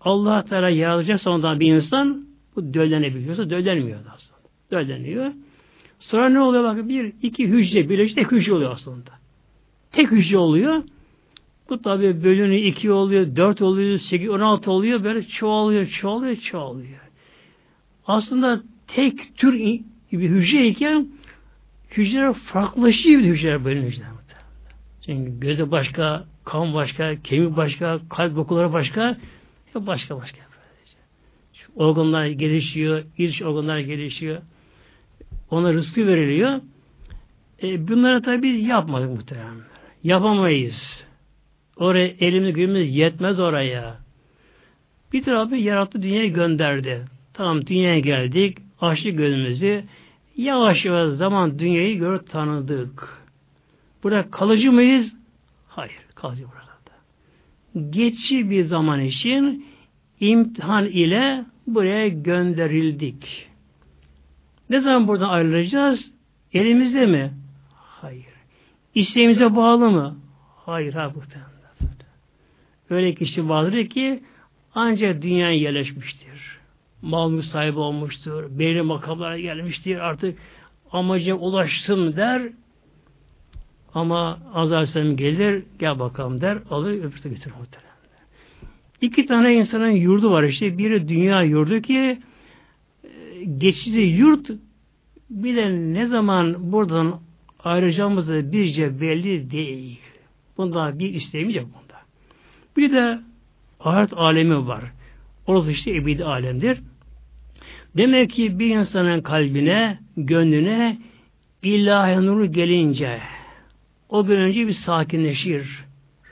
Allah Teala yaratacaksa ondan bir insan bu döllenebiliyorsa döllenmiyor aslında. Dölleniyor. Sonra ne oluyor? Bakın bir, iki hücre birleşti, tek hücre oluyor aslında. Tek hücre oluyor. Bu tabi bölünü iki oluyor, dört oluyor, sekiz, on altı oluyor. Böyle çoğalıyor, çoğalıyor, çoğalıyor. Aslında tek tür bir hücreyken hücreler farklılaşıyor bir hücreler hücreler. Çünkü göze başka, kan başka, kemik başka, kalp dokuları başka, başka başka. Organlar gelişiyor, iç organlar gelişiyor. Ona rızkı veriliyor. E, bunları tabi yapmadık muhtemelen. Yapamayız. Oraya elimiz gücümüz yetmez oraya. Bir tarafı yarattı dünyaya gönderdi. Tamam dünyaya geldik. Açtık gözümüzü. Yavaş yavaş zaman dünyayı gör tanıdık. Burada kalıcı mıyız? Hayır. Kalıcı burada. Geçici bir zaman için imtihan ile buraya gönderildik. Ne zaman buradan ayrılacağız? Elimizde mi? Hayır. İsteğimize bağlı mı? Hayır. Ha, muhtemelen. Öyle kişi vardır ki ancak dünyaya yerleşmiştir. Mal sahibi olmuştur. Belli makamlara gelmiştir. Artık amaca ulaştım der. Ama Azrail gelir, gel bakalım der, alır öbürsü götürür muhtemelen. İki tane insanın yurdu var işte. Biri dünya yurdu ki geçici yurt bir de ne zaman buradan ayrılacağımız da birce belli değil. Bunda bir isteğimiz bunda. Bir de ahiret alemi var. Orası işte ebedi alemdir. Demek ki bir insanın kalbine, gönlüne ilahi nuru gelince o bir önce bir sakinleşir,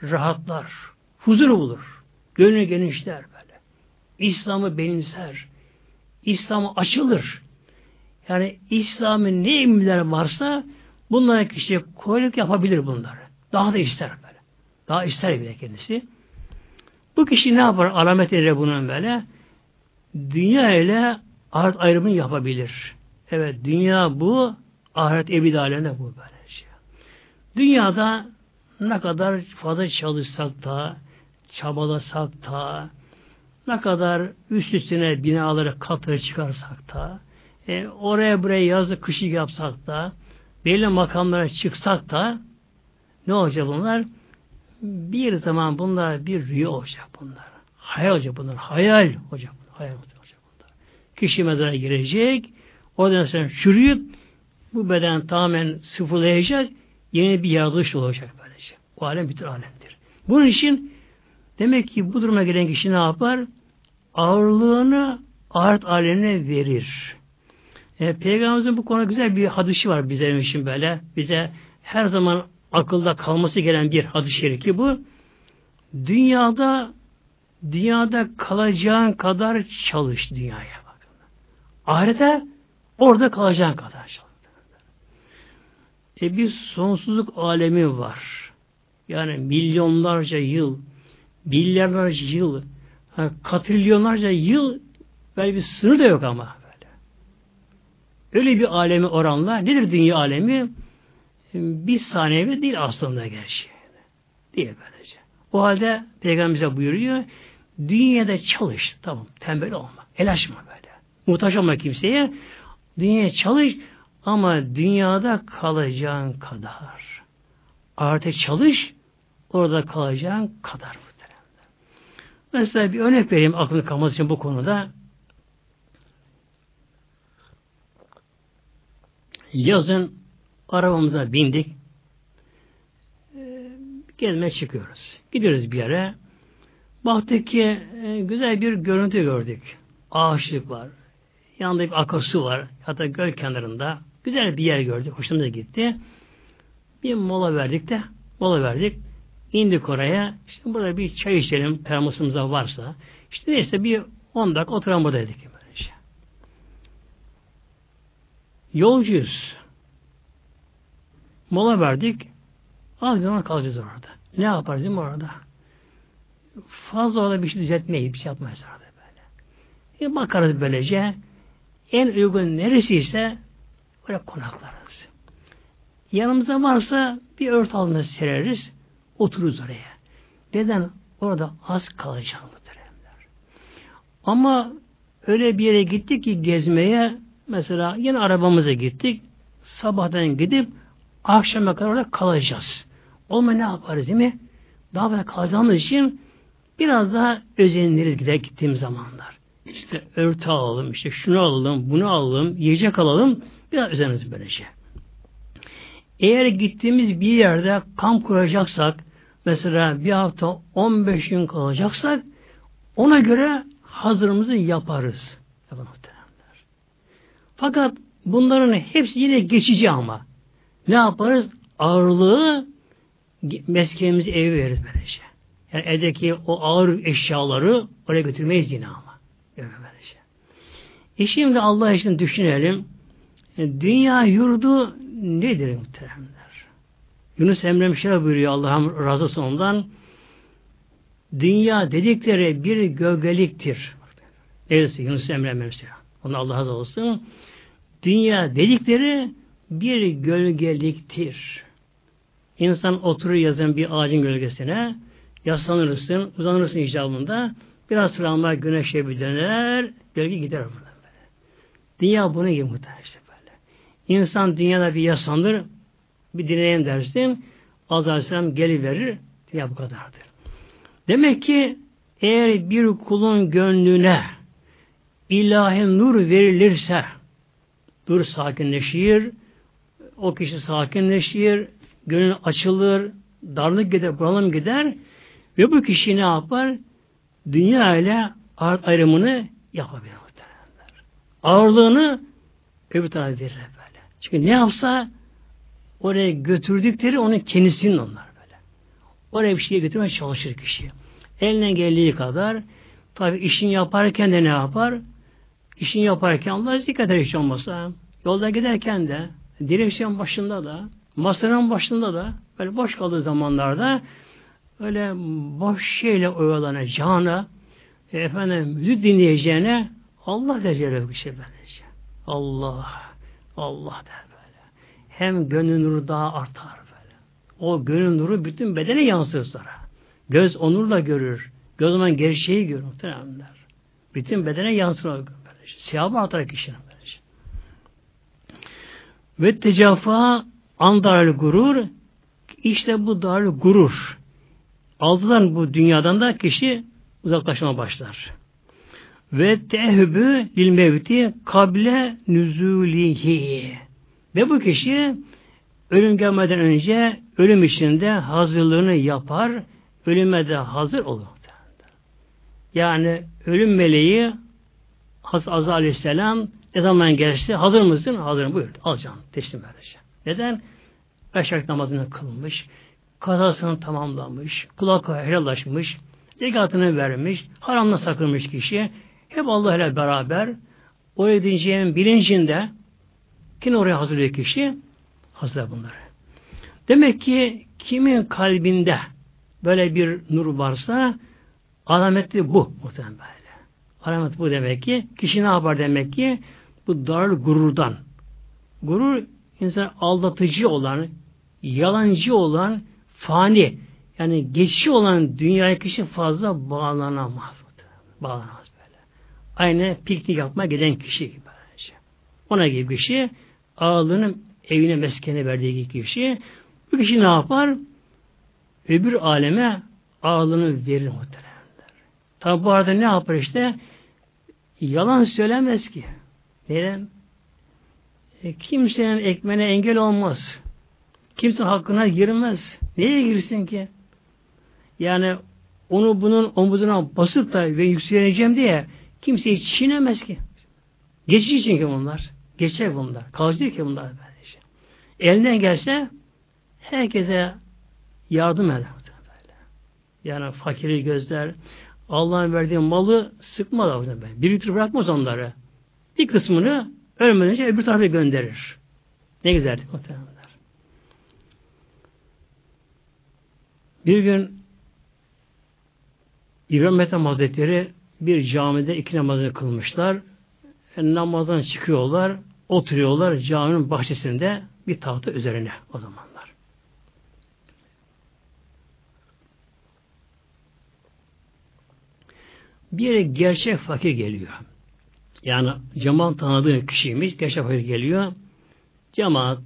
rahatlar, huzur bulur. Gönlü genişler böyle. İslam'ı benimser. İslam'a açılır. Yani İslam'ın ne emirler varsa bunlara kişi kolaylık yapabilir bunları. Daha da ister böyle. Daha ister bile kendisi. Bu kişi ne yapar? Alamet eder bunun böyle. Dünya ile ahiret ayrımını yapabilir. Evet dünya bu, ahiret ebedi alemde bu böyle şey. Dünyada ne kadar fazla çalışsak da, çabalasak da, ne kadar üst üstüne binaları katları çıkarsak da, e, oraya buraya yazı kışı yapsak da, belli makamlara çıksak da, ne olacak bunlar? Bir zaman bunlar bir rüya olacak bunlar. Hayal olacak bunlar. Hayal olacak. Hayal olacak bunlar. Kişi mezara girecek, oradan sonra çürüyüp bu beden tamamen sıfırlayacak, yeni bir yaratılış olacak böylece. O alem bütün alemdir. Bunun için demek ki bu duruma gelen kişi ne yapar? Ağırlığını ahiret alemine verir. E, Peygamberimizin bu konuda güzel bir hadisi var bize için böyle. Bize her zaman akılda kalması gelen bir hadis-i şerif bu. Dünyada dünyada kalacağın kadar çalış dünyaya bakın. Ahirete orada kalacağın kadar çalış. E bir sonsuzluk alemi var. Yani milyonlarca yıl, milyarlarca yıl, katrilyonlarca yıl böyle bir sınır da yok ama böyle. Öyle bir alemi oranla nedir dünya alemi? Bir saniye değil aslında gerçi. Değil böylece. O halde Peygamber buyuruyor dünyada çalış. Tamam tembel olma. El açma böyle. Muhtaç olma kimseye. Dünyaya çalış ama dünyada kalacağın kadar. Artık çalış orada kalacağın kadar. Mesela bir örnek vereyim aklını kalması için bu konuda. Yazın arabamıza bindik. Ee, gezmeye çıkıyoruz. Gidiyoruz bir yere. Baktık ki e, güzel bir görüntü gördük. Ağaçlık var. Yanında bir akarsu var. Hatta göl kenarında. Güzel bir yer gördük. Hoşumuza gitti. Bir mola verdik de mola verdik. İndik oraya. İşte burada bir çay içelim termosumuzda varsa. İşte neyse bir 10 dakika oturalım burada dedik. Böylece. Yolcuyuz. Mola verdik. Az zaman kalacağız orada. Ne yaparız değil mi orada? Fazla orada bir şey düzeltmeyiz. Bir şey yapmayız orada böyle. E bakarız böylece. En uygun neresiyse oraya konaklarız. Yanımızda varsa bir ört altında sereriz. Otururuz oraya. Neden? Orada az kalacağız muhteremler. Ama öyle bir yere gittik ki gezmeye mesela yine arabamıza gittik. Sabahtan gidip akşama kadar orada kalacağız. Olma ne yaparız değil mi? Daha fazla kalacağımız için biraz daha özeniriz gider gittiğim zamanlar. İşte örtü alalım, işte şunu alalım, bunu alalım, yiyecek alalım. Biraz özeniriz böylece. Eğer gittiğimiz bir yerde kamp kuracaksak, mesela bir hafta 15 gün kalacaksak, ona göre hazırımızı yaparız. Fakat bunların hepsi yine geçici ama. Ne yaparız? Ağırlığı meskenimizi eve veririz böylece. Yani evdeki o ağır eşyaları oraya götürmeyiz yine ama. Böylece. E şimdi Allah için düşünelim. E, dünya yurdu nedir muhteremler? Yunus Emre şöyle buyuruyor Allah'ım razı olsun ondan. Dünya dedikleri bir gölgeliktir. Neyse Yunus Emre mesela. Ona Allah razı olsun. Dünya dedikleri bir gölgeliktir. İnsan oturur yazın bir ağacın gölgesine, yaslanırsın, uzanırsın icabında, Biraz sonra güneşe bir döner, gölge gider buradan böyle. Dünya bunu gibi muhtemelen işte böyle. İnsan dünyada bir yaşanır, bir dinleyen dersin, Allah Aleyhisselam geliverir, dünya bu kadardır. Demek ki eğer bir kulun gönlüne ilahi nur verilirse, dur sakinleşir, o kişi sakinleşir, gönül açılır, darlık gider, bunalım gider ve bu kişi ne yapar? Dünya ile ayrımını yapabilir. Ağırlığını öbür tarafa verir böyle. Çünkü ne yapsa oraya götürdükleri onun kendisinin onlar böyle. Oraya bir şeye götürmeye çalışır kişi. Eline geldiği kadar tabi işini yaparken de ne yapar? İşini yaparken Allah dikkat eder hiç olmasa. Yolda giderken de direksiyon başında da masanın başında da böyle boş kaldığı zamanlarda öyle boş şeyle oyalanacağına e, efendim müzik dinleyeceğine Allah der bir şey böylece. Allah, Allah der. Hem gönül nuru daha artar böyle. O gönül nuru bütün bedene yansır sonra. Göz onurla görür. Göz zaman gerçeği görür muhtemelenler. Bütün bedene yansır o böylece. Siyahı artar kişinin böylece. Ve tecafa Andarlı gurur işte bu darlı gurur. Aldılar bu dünyadan da kişi uzaklaşma başlar. Ve tehübü lil mevti kable nüzulihi. Ve bu kişi ölüm gelmeden önce ölüm içinde hazırlığını yapar, ölüme de hazır olur. Yani ölüm meleği Hazreti Azza Aleyhisselam ne zaman gelirse hazır mısın? Hazırım buyur. Alacağım. Teslim edeceğim. Neden? Beş namazını kılmış, kazasını tamamlamış, kulak helallaşmış, zekatını vermiş, haramla sakınmış kişi, hep Allah ile beraber oraya gideceğinin bilincinde kim oraya hazırlıyor kişi? Hazırlar bunları. Demek ki kimin kalbinde böyle bir nur varsa alameti bu muhtemelen böyle. Alamet bu demek ki kişi ne yapar demek ki bu dar gururdan. Gurur insan aldatıcı olan, yalancı olan, fani, yani geçici olan dünyaya kişi fazla bağlanamaz. Bağlanamaz böyle. Aynı piknik yapmaya giden kişi gibi. Ona gibi kişi ağlının evine meskene verdiği kişi bu kişi ne yapar? Öbür aleme ağlını verir muhteremler. Tabi bu arada ne yapar işte? Yalan söylemez ki. Neden? E, kimsenin ekmeğine engel olmaz. Kimsenin hakkına girmez. Neye girsin ki? Yani onu bunun omuzuna basıp da ve yükseleceğim diye kimseyi çiğnemez ki. Geçici çünkü bunlar. Geçecek bunlar. Kalıcı değil ki bunlar. Elinden gelse herkese yardım eder. Yani fakiri gözler, Allah'ın verdiği malı sıkma da biriktir bırakmaz onları. Bir kısmını ölmeden önce öbür tarafa gönderir. Ne güzel muhtemelenler. Bir gün İbrahim Ethem Hazretleri bir camide iki namazını kılmışlar. E, namazdan çıkıyorlar, oturuyorlar caminin bahçesinde bir tahta üzerine o zamanlar. Bir yere gerçek fakir geliyor. Yani cemaat tanıdığı kişiymiş. Gerçek fakir geliyor. Cemaat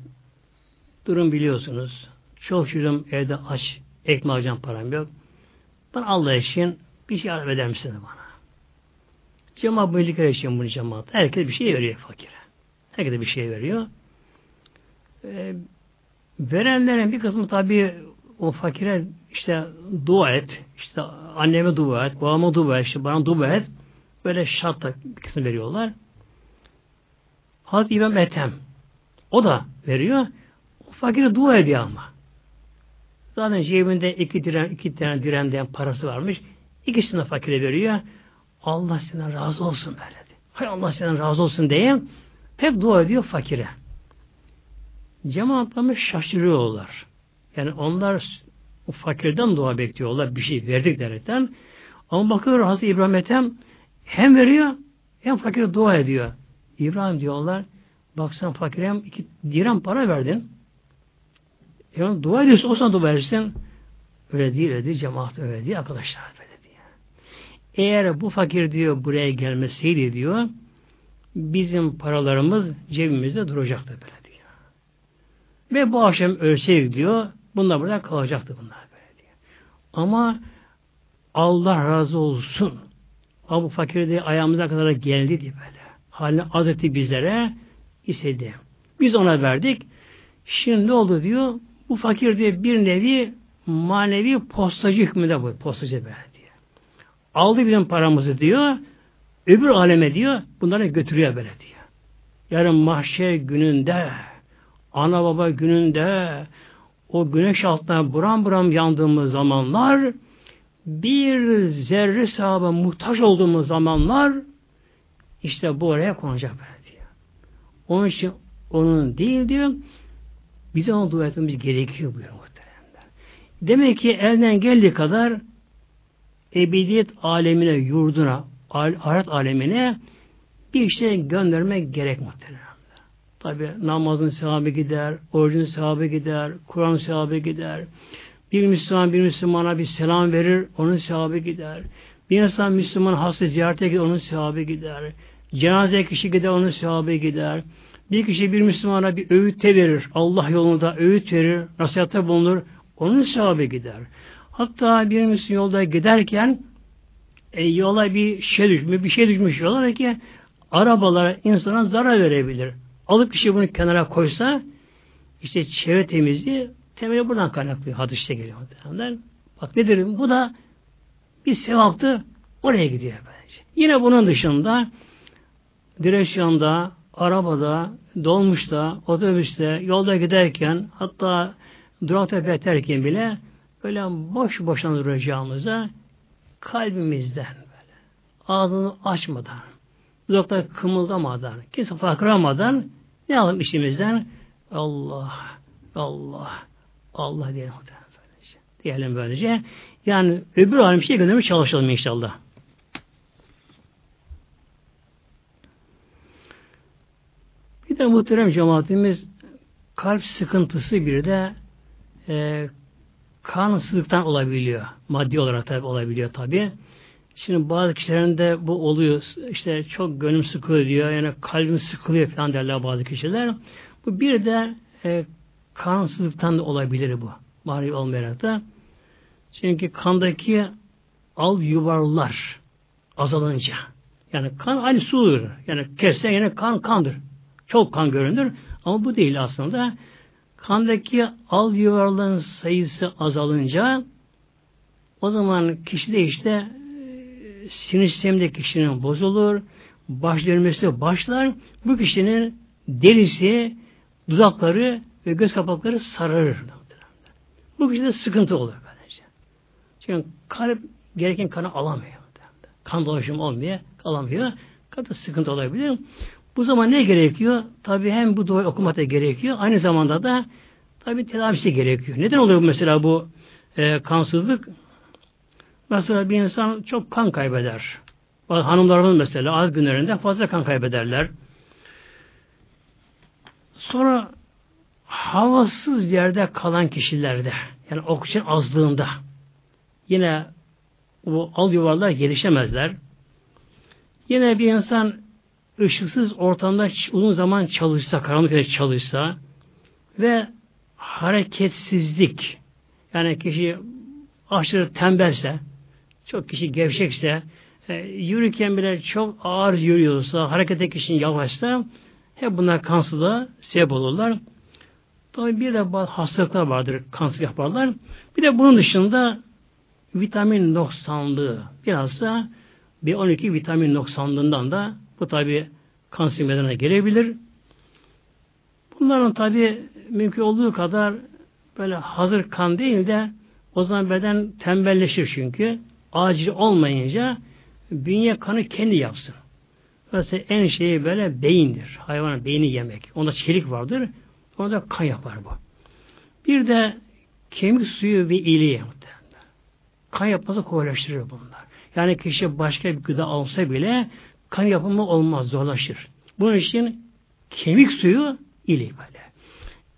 durum biliyorsunuz. Çok şurum evde aç. Ekmek alacağım param yok. Ben Allah için bir şey yardım eder misiniz bana? Cemaat birlikler için bunu cemaat. Herkes bir şey veriyor fakire. Herkes bir şey veriyor. Ee, verenlerin bir kısmı tabi o fakire işte dua et, işte anneme dua et, babama dua et, işte bana dua et. Böyle şartla bir kısmı veriyorlar. Hazreti İmam Ethem o da veriyor. O fakire dua ediyor ama. Zaten cebinde iki diren, iki tane diremden parası varmış. İkisini de fakire veriyor. Allah senden razı olsun böyle. Hay Allah senden razı olsun diye hep dua ediyor fakire. Cemaatlarımız şaşırıyorlar. Yani onlar o fakirden dua bekliyorlar. Bir şey verdik derekten. Ama bakıyor Hazreti İbrahim Ethem hem veriyor hem fakire dua ediyor. İbrahim diyorlar bak sen fakire hem iki dirhem para verdin. Yani dua ediyorsun o sana dua verirsin. Öyle değil öyle değil cemaat öyle değil arkadaşlar. Eğer bu fakir diyor buraya gelmeseydi diyor bizim paralarımız cebimizde duracaktı böyle diyor. Ve bu akşam ölseydik diyor bunlar burada kalacaktı bunlar böyle diyor. Ama Allah razı olsun. Ama bu fakir diye ayağımıza kadar geldi diye böyle. Haline az etti bizlere istedi. Biz ona verdik. Şimdi ne oldu diyor? Bu fakir diye bir nevi manevi postacı hükmünde bu. Postacı böyle. Aldı bizim paramızı diyor. Öbür aleme diyor. Bunları götürüyor böyle diyor. Yarın mahşer gününde ana baba gününde o güneş altına buram buram yandığımız zamanlar bir zerre sahaba muhtaç olduğumuz zamanlar işte bu oraya konacak böyle diyor. Onun için onun değil diyor bize onu dua etmemiz gerekiyor buyuruyor muhteremler. Demek ki elden geldiği kadar ebediyet alemine, yurduna, ahiret alemine bir şey göndermek gerek muhteremler. Tabi namazın sevabı gider, orucun sevabı gider, Kur'an sevabı gider. Bir Müslüman bir Müslümana bir selam verir, onun sevabı gider. Bir insan Müslüman hasta ziyarete gider, onun sevabı gider. Cenaze kişi gider, onun sevabı gider. Bir kişi bir Müslümana bir öğütte verir. Allah yolunda öğüt verir, nasihatte bulunur. Onun sevabı gider. Hatta bir Müslüman yolda giderken e, yola bir şey düşmüş, bir şey düşmüş yola ki arabalara insana zarar verebilir. Alıp kişi bunu kenara koysa işte çevre temizliği temeli buradan kaynaklı hadiste geliyor. Bak nedir? Bu da bir sevaptı oraya gidiyor bence. Yine bunun dışında direksiyonda, arabada, dolmuşta, otobüste, yolda giderken hatta durakta beklerken bile böyle boş boştan duracağımıza kalbimizden böyle ağzını açmadan uzakta kımıldamadan kimse farkıramadan ne yapalım işimizden Allah Allah Allah diyelim böylece. Diyelim böylece. Yani öbür alim şey göndermeye çalışalım inşallah. Bir de muhterem cemaatimiz kalp sıkıntısı bir de e, kansızlıktan olabiliyor. Maddi olarak tabi olabiliyor tabi. Şimdi bazı kişilerin de bu oluyor. İşte çok gönlüm sıkılıyor diyor. Yani kalbim sıkılıyor falan derler bazı kişiler. Bu bir de e, kansızlıktan da olabilir bu. Manevi olmayarak da. Çünkü kandaki al yuvarlar azalınca. Yani kan aynı sudur. Yani kesse yine kan kandır. Çok kan görünür. Ama bu değil aslında. Kandaki al yuvarların sayısı azalınca o zaman kişi de işte e, sinir sisteminde kişinin bozulur. Baş dönmesi başlar. Bu kişinin derisi, dudakları ve göz kapakları sararır. Bu kişide sıkıntı olur böylece. Çünkü kalp gereken kanı alamıyor. Kan dolaşımı olmuyor, alamıyor. Kalpte sıkıntı olabilir. Bu zaman ne gerekiyor? Tabi hem bu duayı okumak da gerekiyor. Aynı zamanda da tabi tedavisi gerekiyor. Neden oluyor mesela bu e, kansızlık? Mesela bir insan çok kan kaybeder. Hanımlarımız mesela az günlerinde fazla kan kaybederler. Sonra havasız yerde kalan kişilerde yani oksijen azlığında yine bu al yuvarlar gelişemezler. Yine bir insan ışıksız ortamda uzun zaman çalışsa, karanlık çalışsa ve hareketsizlik yani kişi aşırı tembelse, çok kişi gevşekse, e, yürürken bile çok ağır yürüyorsa, hareket kişinin yavaşsa hep bunlar kansızlığa sebep olurlar. Tabi bir de bazı hastalıklar vardır, kanser yaparlar. Bir de bunun dışında vitamin noksanlığı, biraz da B12 vitamin noksanlığından da bu tabi kanser meydana gelebilir. Bunların tabi mümkün olduğu kadar böyle hazır kan değil de o zaman beden tembelleşir çünkü. Acil olmayınca bünye kanı kendi yapsın. Mesela en şeyi böyle beyindir. Hayvanın beyni yemek. Onda çelik vardır. Onda kan yapar bu. Bir de kemik suyu ve iliği kan yapması kolaylaştırır bunlar. Yani kişi başka bir gıda alsa bile kan yapımı olmaz, zorlaşır. Bunun için kemik suyu iliği böyle.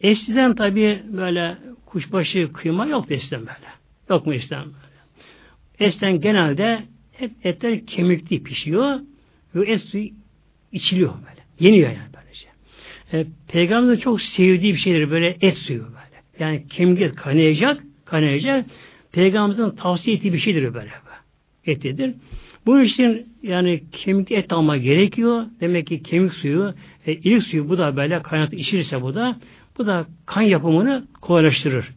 Eskiden tabi böyle kuşbaşı kıyma yok eskiden böyle. Yok mu eskiden böyle. Eskiden genelde Et, etler kemikli pişiyor ve et suyu içiliyor böyle. Yeniyor yani böylece. E, Peygamberin çok sevdiği bir şeydir böyle et suyu böyle. Yani kemik et kaynayacak, kaynayacak. Peygamberimizin tavsiye ettiği bir şeydir böyle. Etidir. Bunun için yani kemik et alma gerekiyor. Demek ki kemik suyu, e, ilik suyu bu da böyle kaynatı içirirse bu da bu da kan yapımını kolaylaştırır.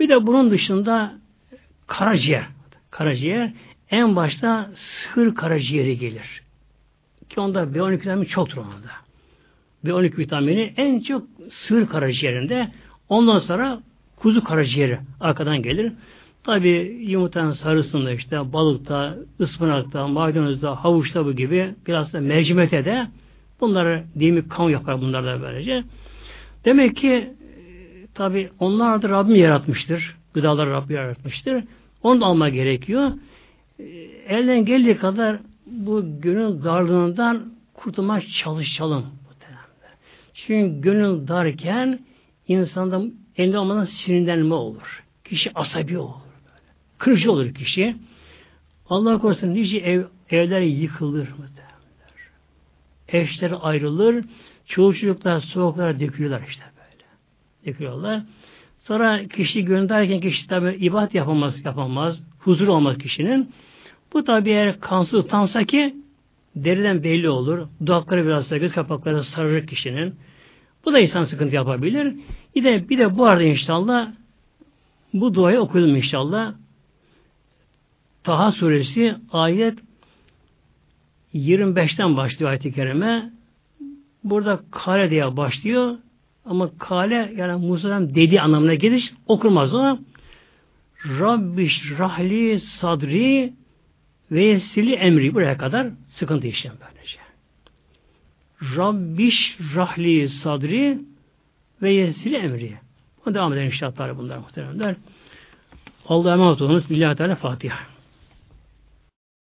Bir de bunun dışında karaciğer. Karaciğer en başta sığır karaciğeri gelir. Ki onda B12 vitamini çoktur onda. B12 vitamini en çok sığır karaciğerinde. Ondan sonra kuzu karaciğeri arkadan gelir. Tabi yumurtanın sarısında işte balıkta, ıspanakta, maydanozda, havuçta bu gibi biraz da mercimekte de bunları dimi kan yapar bunlar da böylece. Demek ki tabi onlar da Rabbim yaratmıştır. Gıdaları Rabbim yaratmıştır. Onu da alma gerekiyor. Elden geldiği kadar bu gönül darlığından kurtulmaya çalışalım. Çünkü gönül darken insanda elinde olmadan sinirlenme olur. Kişi asabi olur. Kırıcı olur kişi. Allah korusun nice ev, evler yıkılır mı Eşler ayrılır. Çoğu çocuklar soğuklara dökülüyorlar işte böyle. Dökülüyorlar. Sonra kişi gönderken kişi tabi ibadet yapamaz, yapamaz. Huzur olmaz kişinin. Bu tabi eğer kansız utansa ki deriden belli olur. Dudakları biraz da göz kapakları sarılır kişinin. Bu da insan sıkıntı yapabilir. Bir de, bir de bu arada inşallah bu duayı okuyalım inşallah. Taha suresi ayet 25'ten başlıyor ayet-i kerime. Burada kale diye başlıyor. Ama kale yani Musa'dan dedi anlamına gelir. Okurmaz o. Rabbiş rahli sadri ve yesili emri buraya kadar sıkıntı işlem böylece. Rabbiş rahli sadri ve yesili emri. Devam edelim inşallah bunlar muhteremler. Allah'a emanet olunuz. Billahi Teala Fatiha.